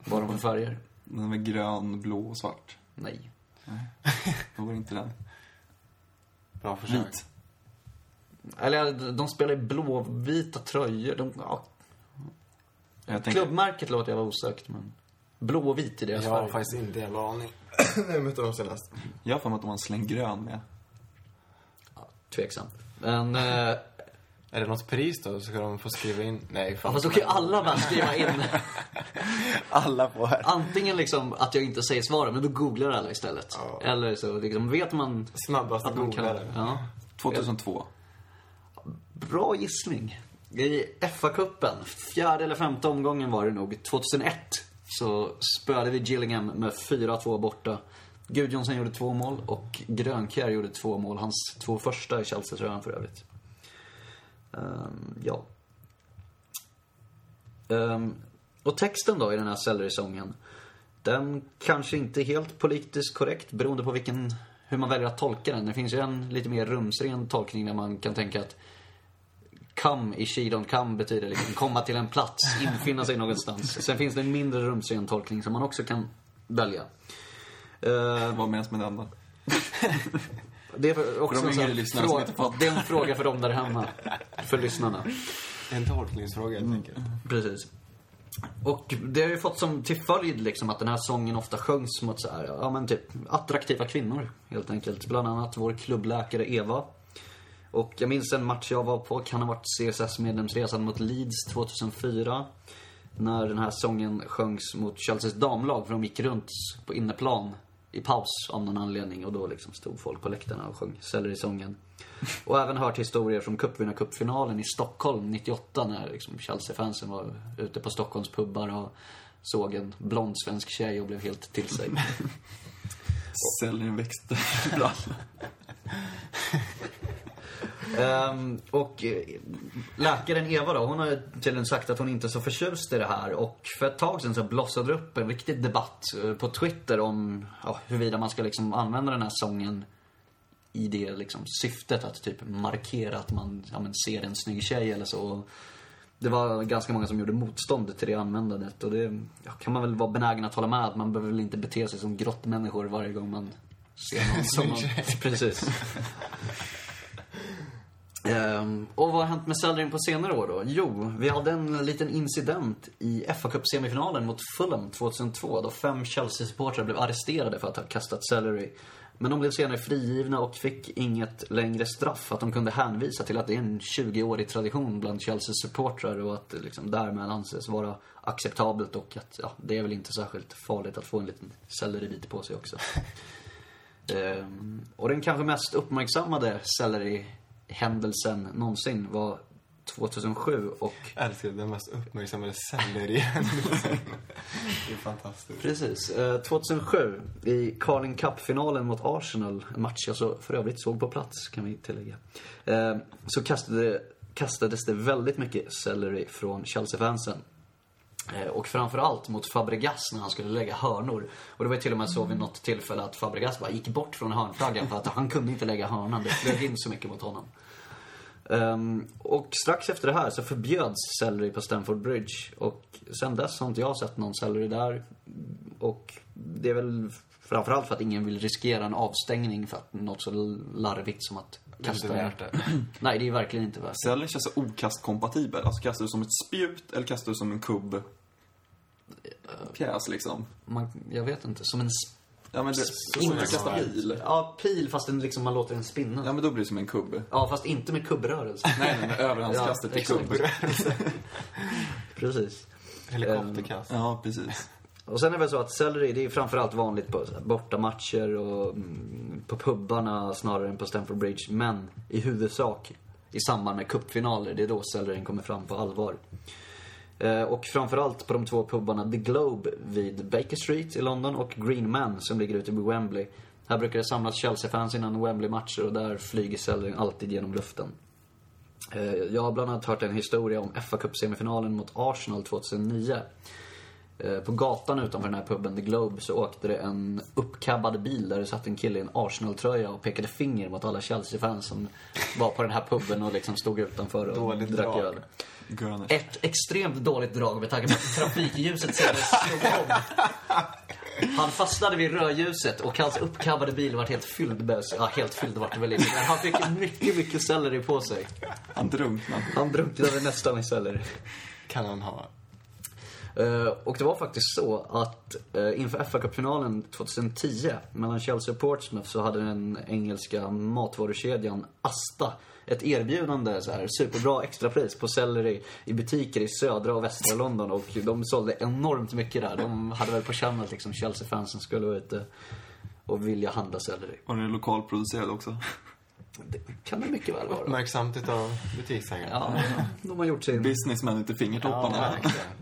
Vad de för färger? Den är grön, blå och svart. Nej. Det var inte den. Bra försök. Vit. Eller de spelar i blåvita tröjor. De, ja, Jag tänker, klubbmärket låter jag vara osökt men... Blåvit i deras Jag har faktiskt inte en aning. När jag mötte dem senast. jag har för mig att de har en släng grön med. Tveksam. Men... Eh, Är det något pris då? Så ska de få skriva in? Nej, ja, fan. fast då kan ju alla bara skriva in Alla får här. antingen liksom att jag inte säger svaret, men då googlar alla istället. Ja. Eller så liksom vet man Snabbaste att man kan. Ja. 2002. Bra gissning. I FA-cupen, fjärde eller femte omgången var det nog, 2001, så spöade vi Gillingham med 4-2 borta. Gudjonsson gjorde två mål och Grönkjær gjorde två mål. Hans två första i Chelsea-tröjan för övrigt. Ehm, ja. Ehm, och texten då i den här Celery-sången. Den kanske inte är helt politiskt korrekt beroende på vilken, hur man väljer att tolka den. Det finns ju en lite mer rumsren tolkning där man kan tänka att come i she don't come betyder liksom komma till en plats, infinna sig någonstans. Sen finns det en mindre rumsren tolkning som man också kan välja. Eh, Vad menas med den då? det är också de en sån fråga, fattar. det är en fråga för dem där hemma. För lyssnarna. En tolkningsfråga helt enkelt. Precis. Och det har ju fått som till följd liksom att den här sången ofta sjöngs mot så här, ja men typ attraktiva kvinnor helt enkelt. Bland annat vår klubbläkare Eva. Och jag minns en match jag var på, kan ha varit CSS-medlemsresan mot Leeds 2004. När den här sången sjöngs mot Chelseas damlag, för de gick runt på inneplan i paus av någon anledning och då liksom stod folk på läktarna och sjöng Sellery-sången. Och även hört historier från cupvinnarcupfinalen i Stockholm 98 när liksom Chelsea-fansen var ute på Stockholms pubbar och såg en blond svensk tjej och blev helt till sig. Säljer växte. Ehm, och eh, läkaren Eva då, hon har tydligen sagt att hon inte är så förtjust i det här. Och för ett tag sedan så blossade det upp en riktig debatt eh, på Twitter om ja, huruvida man ska liksom använda den här sången i det liksom syftet att typ markera att man ja, men ser en snygg tjej eller så. Det var ganska många som gjorde motstånd till det användandet och det ja, kan man väl vara benägen att hålla med att man behöver väl inte bete sig som grottmänniskor varje gång man ser någon som man... Precis. Ehm, och vad har hänt med Sellerin på senare år då? Jo, vi hade en liten incident i fa Cup-semifinalen mot Fulham 2002 då fem Chelsea-supportrar blev arresterade för att ha kastat Sellery. Men de blev senare frigivna och fick inget längre straff. Att de kunde hänvisa till att det är en 20-årig tradition bland Chelsea-supportrar och att det liksom därmed anses vara acceptabelt och att ja, det är väl inte särskilt farligt att få en liten selleribit på sig också. Ehm, och den kanske mest uppmärksammade selleri-händelsen någonsin var 2007 och Älskar den mest uppmärksammade sellerihändelsen. det är fantastiskt. Precis. Eh, 2007 i Carling Cup-finalen mot Arsenal, en match jag så för övrigt såg på plats kan vi tillägga. Eh, så kastade, kastades det väldigt mycket selleri från Chelsea-fansen. Eh, Och framförallt mot Fabregas när han skulle lägga hörnor. Och det var ju till och med så vid något tillfälle att Fabregas bara gick bort från hörnflaggan för att han kunde inte lägga hörnan. Det flög in så mycket mot honom. Ehm, och strax efter det här så förbjöds selleri på Stamford Bridge. Och sen dess har inte jag sett någon selleri där. Och det är väl Framförallt för att ingen vill riskera en avstängning för att något så larvigt som att Det är inte kasta värt det. Nej, det är verkligen inte värt det. Sellery känns så okastkompatibel. Alltså kastar du som ett spjut eller kastar du som en kubb? Pjäs liksom. Man, jag vet inte. Som en... Ja men det, det kasta pil. Ja, pil fast den liksom, man låter den spinna. Ja men då blir det som en kubb. Ja, fast inte med kubbrörelse. Nej, nej, med överhandskastet Ja, till exakt. kubb. Precis. Helikopterkast. Ja, precis. Och sen är det väl så att selleri, det är framförallt vanligt på bortamatcher och mm, på pubbarna snarare än på Stamford Bridge. Men i huvudsak i samband med cupfinaler, det är då sellerin kommer fram på allvar. Eh, och framförallt på de två pubbarna The Globe vid Baker Street i London och Green Man som ligger ute vid Wembley. Här brukar det samlas Chelsea-fans innan Wembley-matcher och där flyger sellerin alltid genom luften. Eh, jag har bland annat hört en historia om fa Cup-semifinalen mot Arsenal 2009. Eh, På gatan utanför den här puben, The Globe, så åkte det en uppkabbad bil där det satt en kille i en Arsenal-tröja och pekade finger mot alla Chelsea-fans som var på den här puben och liksom stod utanför och Dåligt drack drag. öl. Gunners. Ett extremt dåligt drag med tanke på att trafikljuset senare slog om. Han fastnade vid rödljuset och hans uppkabbade bil var helt fylld med, ja helt fylld vart det väl inte, men han fick mycket, mycket selleri på sig. Han drunknade. Han drunknade nästan i selleri. Kan han ha. Eh, och det var faktiskt så att uh, inför fa Cup-finalen 2010 mellan Chelsea och Portsmouth så hade den engelska matvarukedjan Asta ett erbjudande, så här, superbra extrapris på selleri i butiker i södra och västra London och de sålde enormt mycket där. De hade väl på känn att liksom Chelsea-fansen skulle vara ute och vilja handla selleri. Och den är lokalproducerad också. Det kan det mycket väl vara. Uppmärksamt utav butiksägaren. Ja, de har gjort sin... Businessman ute i fingertopparna. verkligen.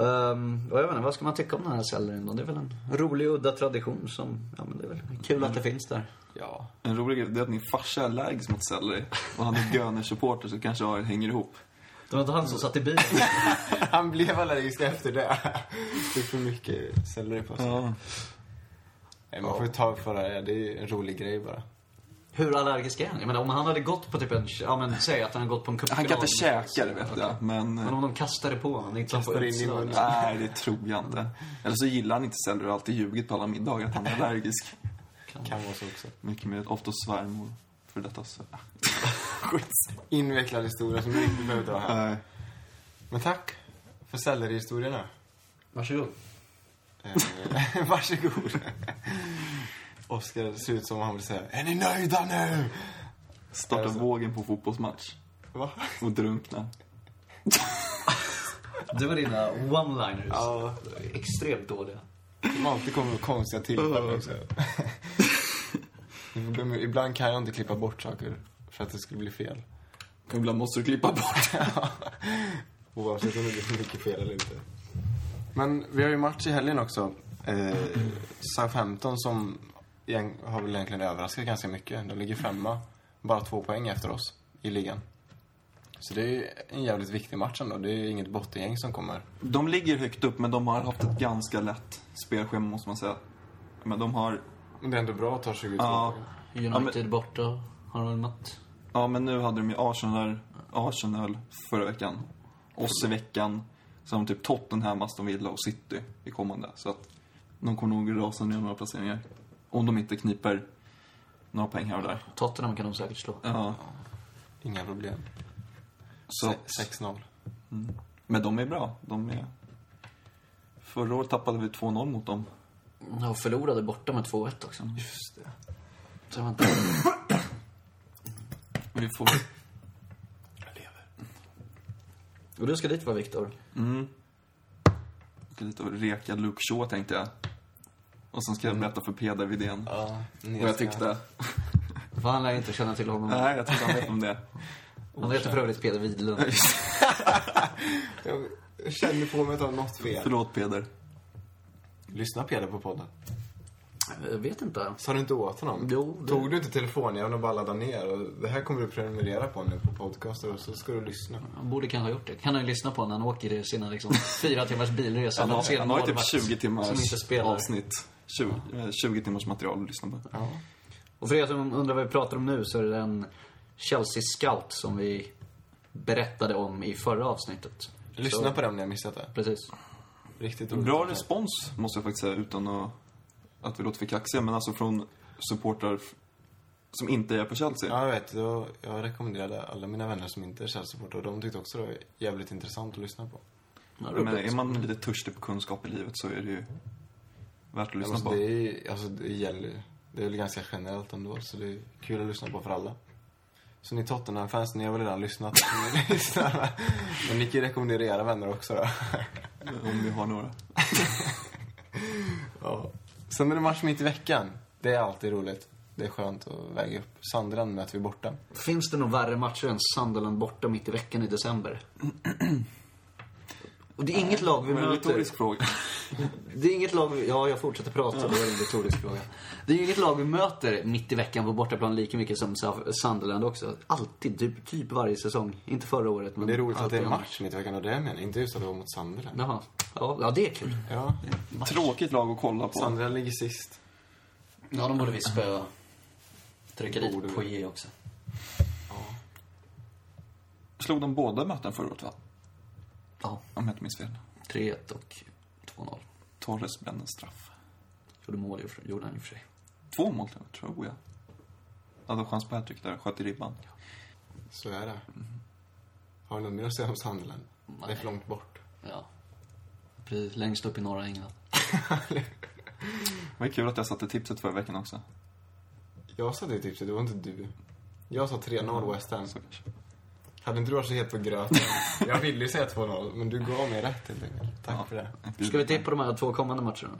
Um, och jag vet inte, vad ska man tycka om den här sellerin då? Det är väl en rolig, udda tradition som, ja men det är väl kul att det finns där. Ja. En rolig grej det är att min farsa är allergisk mot selleri. Och han är Gunners-supporter så kanske jag hänger ihop. Det var inte han som satt i bilen. Han blev allergisk efter det. Fick för mycket selleri på sig. Ja. Nej, man får ju ta för det. Det är en rolig grej bara. Hur allergisk är han? Jag menar om han hade gått på typ en, ja men säg att han har gått på en cupfinal. Han kan inte käka det vet jag, men... Men om de kastar det på honom, inte Kastar in i utslag. munnen. Nej, det tror jag inte. Eller så gillar han inte selleri och alltid ljugit på alla middagar att han är allergisk. Kan vara så också. Mycket mer, ofta svärmor för detta. Så. Invecklad historia som vi inte behöver dra här. Nej. Men tack för sellerihistorierna. Varsågod. Eh, Varsågod. Oskar ser ut som han vill säga Är ni nöjda nu? Starta Alltså. vågen på fotbollsmatch Va? och drunkna. Det var dina one-liners. Ja. Extremt dåliga. Som alltid kommer med konstiga tillfällen också. Om- Ibland kan jag inte klippa bort saker för att det skulle bli fel. Ibland måste du klippa bort. Oavsett om det blir mycket fel eller inte. Men vi har ju match i helgen också. Eh, Southampton som har väl egentligen överraskat ganska mycket. De ligger femma, bara två poäng efter oss i ligan. Så det är en jävligt viktig match ändå. Det är inget bottengäng som kommer. De ligger högt upp, men de har haft ett ganska lätt spelschema måste man säga. Men de har... Men det är ändå bra att ta 22 Ja, poäng. United borta har de mött. ja, men nu hade de ju Arsenal, Arsenal förra veckan. Oss i veckan. Så har de typ Tottenham, Aston Villa och City i kommande. Så att de kommer nog rasa ner några placeringar. Om de inte kniper några poäng här och där. Tottenham kan de säkert slå. Ja, Inga problem. så... Se- 6-0. Men de är bra. De är... Förra året tappade vi 2-0 mot dem. Och förlorade borta med 2-1 också. Just det. Så vänta. Vi får... Jag lever. Och du ska dit va, Viktor? Mm. Ska lite och reka Luke Shaw tänkte jag. Och sen ska jag berätta för Peder Widén Ja, vad jag tyckte. För han lär inte känna till honom. Nej, jag tror inte han vet om det. Han heter för övrigt Peder Widlund. Jag känner på mig att ha något fel. Förlåt Peder. Lyssna Peder på podden. Jag vet inte. Sa du inte åt honom? Jo, det- Tog du inte telefonen och bara laddade ner? Och det här kommer du prenumerera på nu på podcaster och så ska du lyssna. Han borde kanske ha gjort det. Kan han ju lyssna på när han åker i sina liksom, fyra timmars bilresa. Han har, han har ju typ målvakt 20 timmars Som inte spelar. avsnitt. 20, eh, 20 timmars material att lyssna på. Ja. Och för er som undrar vad vi pratar om nu så är det en Chelsea Scout som vi berättade om i förra avsnittet. Lyssna Så- på det om ni har missat det. Precis. Riktigt roligt. Bra respons, måste jag faktiskt säga, utan att... att vi låter för kaxiga, men alltså från supportrar som inte är på Chelsea. Ja, jag vet. Jag, jag rekommenderade alla mina vänner som inte är Chelsea-supportrar och de tyckte också det var jävligt intressant att lyssna på. Ja, men är är man lite törstig på kunskap i livet så är det ju värt att Ja, lyssna alltså, på. det, är, alltså, det gäller Det är väl ganska generellt ändå, så det är kul att lyssna på för alla. Så ni Tottenham-fans, ni har väl redan lyssnat? Ni. Men ni kan ju rekommendera era vänner också då. Om vi har några. Ja. Sen är det match mitt i veckan. Det är alltid roligt. Det är skönt att väga upp. Sunderland möter vi borta. Finns det nog värre matcher än Sunderland borta mitt i veckan i december? Och det är inget lag vi Men en möter. retorisk fråga. Det är inget lag vi... Ja, jag fortsätter prata. Det är en retorisk fråga. Det är inget lag vi möter mitt i veckan på bortaplan lika mycket som Sunderland också. Alltid, typ, typ varje säsong. Inte förra året, men Det är roligt att det är match mitt i veckan och det jag menar. Inte just att det var mot Sunderland. Jaha. Ja, ja, det är kul. Ja. Tråkigt lag att kolla på. Sunderland ligger sist. Ja, de borde vi spöa. Trycka dit vi. Poirier också. Slog de båda möten förra året, va? Ja, Om jag inte minns fel. 3-1 och 2-0. Torres brände en straff. Gjorde mål, gjorde han i och för sig. Två mål, tror jag. Hade chans på hattrick där, sköt i ribban. Så är det. Har du något mer att säga om Sunderland? Det är för långt bort. Ja. Precis, längst upp i norra England. Det var kul att jag satte tipset förra veckan också. Jag sa det tipset, det var inte du. Jag sa 3-0 West Ham. Så kanske. Hade inte du varit så het på gröten? Jag ville ju säga 2-0, men du gav mig rätt helt enkelt. Tack Ja. för det. Ska vi tippa de här två kommande matcherna?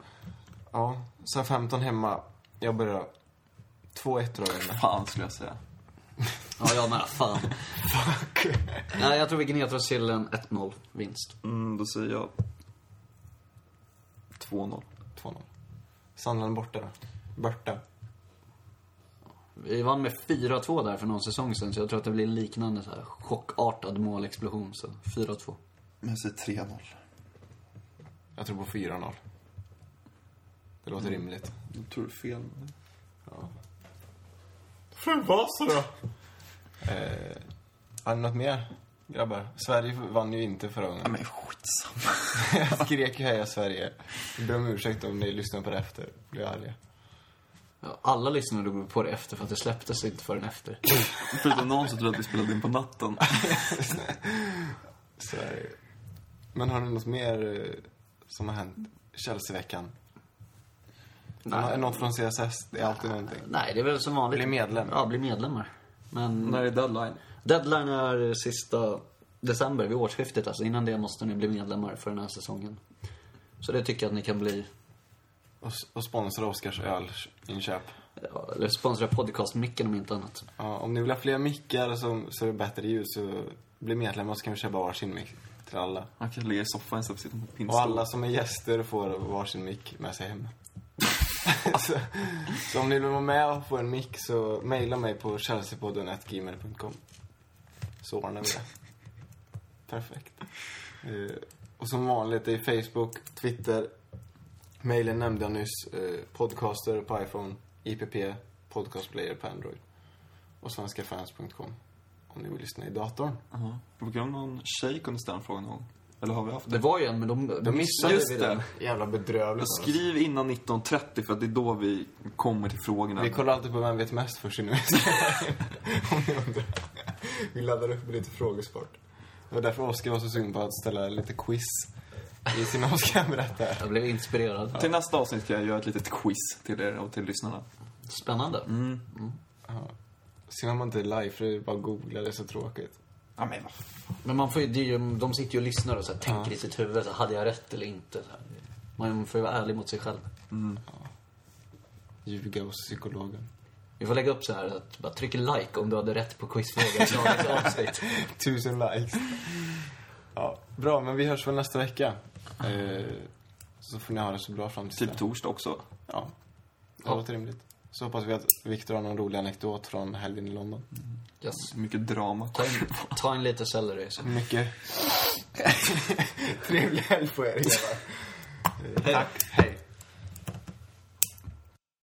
Ja, sen 15 hemma. Jag börjar. 2-1 tror jag. Fan, skulle jag säga. Ja, jag med. Fan. Fuck. Nej, jag tror vi gnettar oss till en 1-0 vinst. Mm, då säger jag 2-0. 2-0. Sunderland borta. Borta. Vi vann med 4-2 där för någon säsong sedan, så jag tror att det blir liknande så här chockartad målexplosion. Så 4-2. Men jag säger 3-0. Jag tror på 4-0. Det låter rimligt. Jag tror du fel. Ja. Från Vasa då? Eh, har ni något mer, grabbar? Sverige vann ju inte förra Ja, gången. men skitsamma. Jag skrek ju heja Sverige. Jag ber om ursäkt om ni lyssnar på det efter. Blir arga. Alla lyssnade på det efter för att det släpptes inte förrän efter. Förutom någon som trodde att vi spelade in på natten. Sverige. Men har ni något mer eh, som har hänt Chelsea-veckan? Nej. Något från CSS? Det är alltid någonting. Nej, det är väl som vanligt. Bli medlem. Ja, bli medlemmar. Men När är deadline? deadline är sista december, vid årsskiftet. Alltså innan det måste ni bli medlemmar för den här säsongen. Så det tycker jag att ni kan bli. Och, och sponsra Oskars ölinköp. Ja, eller sponsra podcastmicken om inte annat. Ja, om ni vill ha fler mickar som, så är det bättre ljud så bli medlemmar så kan vi köpa varsin mick till alla. Man kan ligga i soffan istället för att sitta på Och pinnstol. alla som är gäster får varsin mick med sig hem. så, så om ni vill vara med och få en mick så mejla mig på chelseapodden.gmail.com Så ordnar vi det. Perfekt. Eh, och som vanligt, det är Facebook, Twitter, mejlen nämnde jag nyss, eh, podcaster på iPhone, IPP, podcastplayer på Android och svenskafans.com om ni vill lyssna i datorn. Ja. Det var kul om någon tjej kunde ställa en fråga någon gång. Eller har vi haft Det det? var ju en, men de, de missade Just vi det. den. Jävla bedrövligt. alltså. Skriv innan 19.30 för att det är då vi kommer till frågorna. Vi kollar alltid på Vem vet mest först innan vi Om ni undrar. Vi laddar upp med lite frågesport. Det var därför Oskar var så sugen på att ställa lite quiz i sin Oskar-berättare. Jag blev inspirerad. Till nästa avsnitt ska jag göra ett litet quiz till er och till lyssnarna. Spännande. Mm. Synd att man inte är live, för det är bara att googla, det är så tråkigt. Ja, men. Men man får ju, det är ju, de sitter ju och lyssnar och så här, tänker i sitt huvud, så här, hade jag rätt eller inte? Så här. Man får ju vara ärlig mot sig själv. Ljuga hos psykologen. Vi får lägga upp så här att bara tryck like om du hade rätt på quizfrågan i dagens avsnitt. Tusen likes. Ja, bra, men vi hörs väl nästa vecka. Eh, så får ni ha det så bra fram till Typ torsdag också. Ja, det Ja. låter rimligt. Så hoppas vi att Viktor har någon rolig anekdot från helgen i London. Yes. Mycket drama. Ta in, ta in lite selleri. Så. Mycket. Trevlig helg på er grabbar. Tack. Hej.